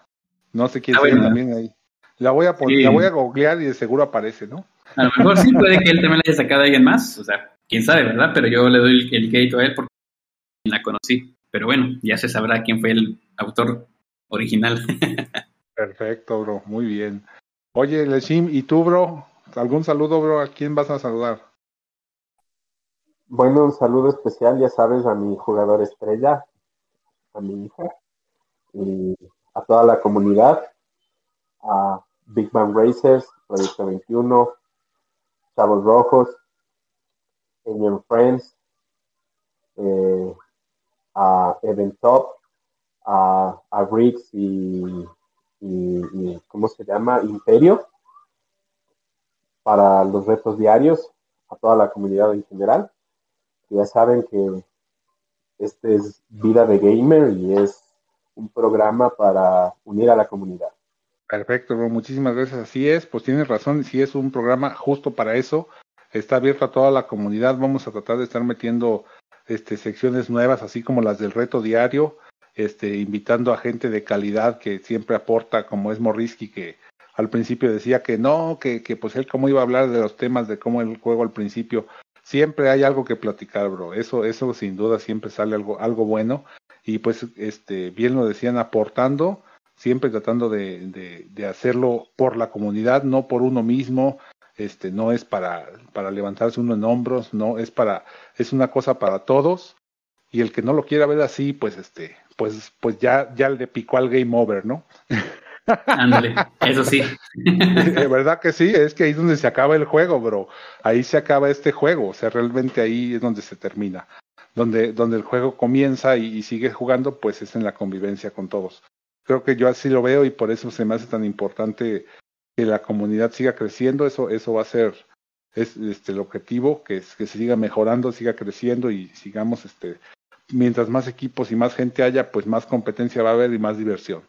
No sé quién ah, sea también ahí. La voy a poner, sí. la voy a googlear y de seguro aparece, ¿no? A lo mejor sí, puede que él también la haya sacado a alguien más, o sea, quién sabe, ¿verdad? Pero yo le doy el, el crédito a él porque la conocí. Pero bueno, ya se sabrá quién fue el autor original. *laughs* Perfecto, bro, muy bien. Oye, Leshim, ¿y tú, bro? ¿Algún saludo, bro? ¿A quién vas a saludar? Bueno, un saludo especial, ya sabes, a mi jugador estrella, a mi hija, y a toda la comunidad, a Big Bang Racers, Proyecto 21, Chavos Rojos, Union Friends, eh, a Event Top, a, a Riggs y, y, ¿cómo se llama? Imperio, para los retos diarios, a toda la comunidad en general. Ya saben que este es Vida de Gamer y es un programa para unir a la comunidad. Perfecto, muchísimas gracias. Así es, pues tienes razón, si es un programa justo para eso, está abierto a toda la comunidad. Vamos a tratar de estar metiendo este, secciones nuevas, así como las del reto diario, este, invitando a gente de calidad que siempre aporta, como es Morrisky, que al principio decía que no, que, que pues él cómo iba a hablar de los temas de cómo el juego al principio. Siempre hay algo que platicar, bro. Eso, eso sin duda siempre sale algo, algo bueno. Y pues, este, bien lo decían, aportando, siempre tratando de, de, de hacerlo por la comunidad, no por uno mismo, este no es para, para levantarse uno en hombros, no, es para, es una cosa para todos, y el que no lo quiera ver así, pues este, pues, pues ya, ya le picó al game over, ¿no? *laughs* Ándale, eso sí. De verdad que sí, es que ahí es donde se acaba el juego, bro. Ahí se acaba este juego, o sea, realmente ahí es donde se termina. donde, donde el juego comienza y, sigue jugando, pues es en la convivencia con todos. Creo que yo así lo veo y por eso se me hace tan importante que la comunidad siga creciendo, eso, eso va a ser es este el objetivo, que, que se siga mejorando, siga creciendo y sigamos este mientras más equipos y más gente haya, pues más competencia va a haber y más diversión.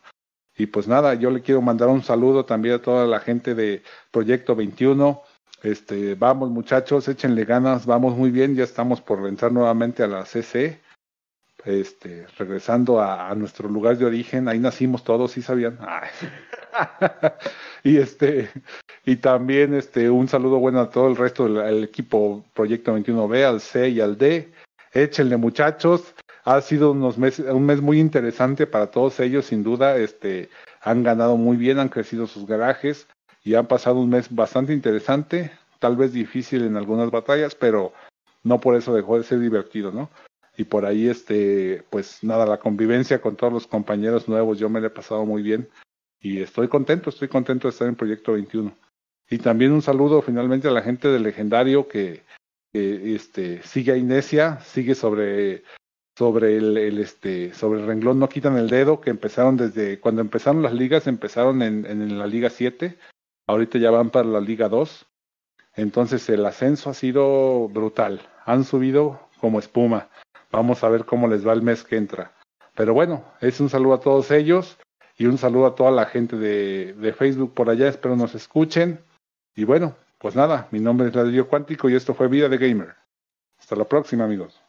Y pues nada, yo le quiero mandar un saludo también a toda la gente de Proyecto 21. Este, vamos muchachos, échenle ganas, vamos muy bien, ya estamos por entrar nuevamente a la CC. Este, regresando a, nuestro lugar de origen, ahí nacimos todos, ¿sí sabían? *laughs* y este, y también este, un saludo bueno a todo el resto del equipo Proyecto 21B, al C y al D. Échenle muchachos, ha sido unos meses, un mes muy interesante para todos ellos, sin duda, este, han ganado muy bien, han crecido sus garajes y han pasado un mes bastante interesante, tal vez difícil en algunas batallas, pero no por eso dejó de ser divertido, ¿no? Y por ahí, este, pues nada, la convivencia con todos los compañeros nuevos, yo me la he pasado muy bien y estoy contento, estoy contento de estar en Proyecto 21. Y también un saludo finalmente a la gente del Legendario que, este, sigue a Inesia, sigue sobre sobre el, este sobre el renglón no quitan el dedo que empezaron desde cuando empezaron las ligas empezaron en, en la liga 7 ahorita ya van para la liga 2 entonces el ascenso ha sido brutal han subido como espuma Vamos a ver cómo les va el mes que entra. Pero bueno, es un saludo a todos ellos y un saludo a toda la gente de, de Facebook por allá. Espero nos escuchen. Y bueno, pues nada, mi nombre es Radio Cuántico y esto fue Vida de Gamer. Hasta la próxima, amigos.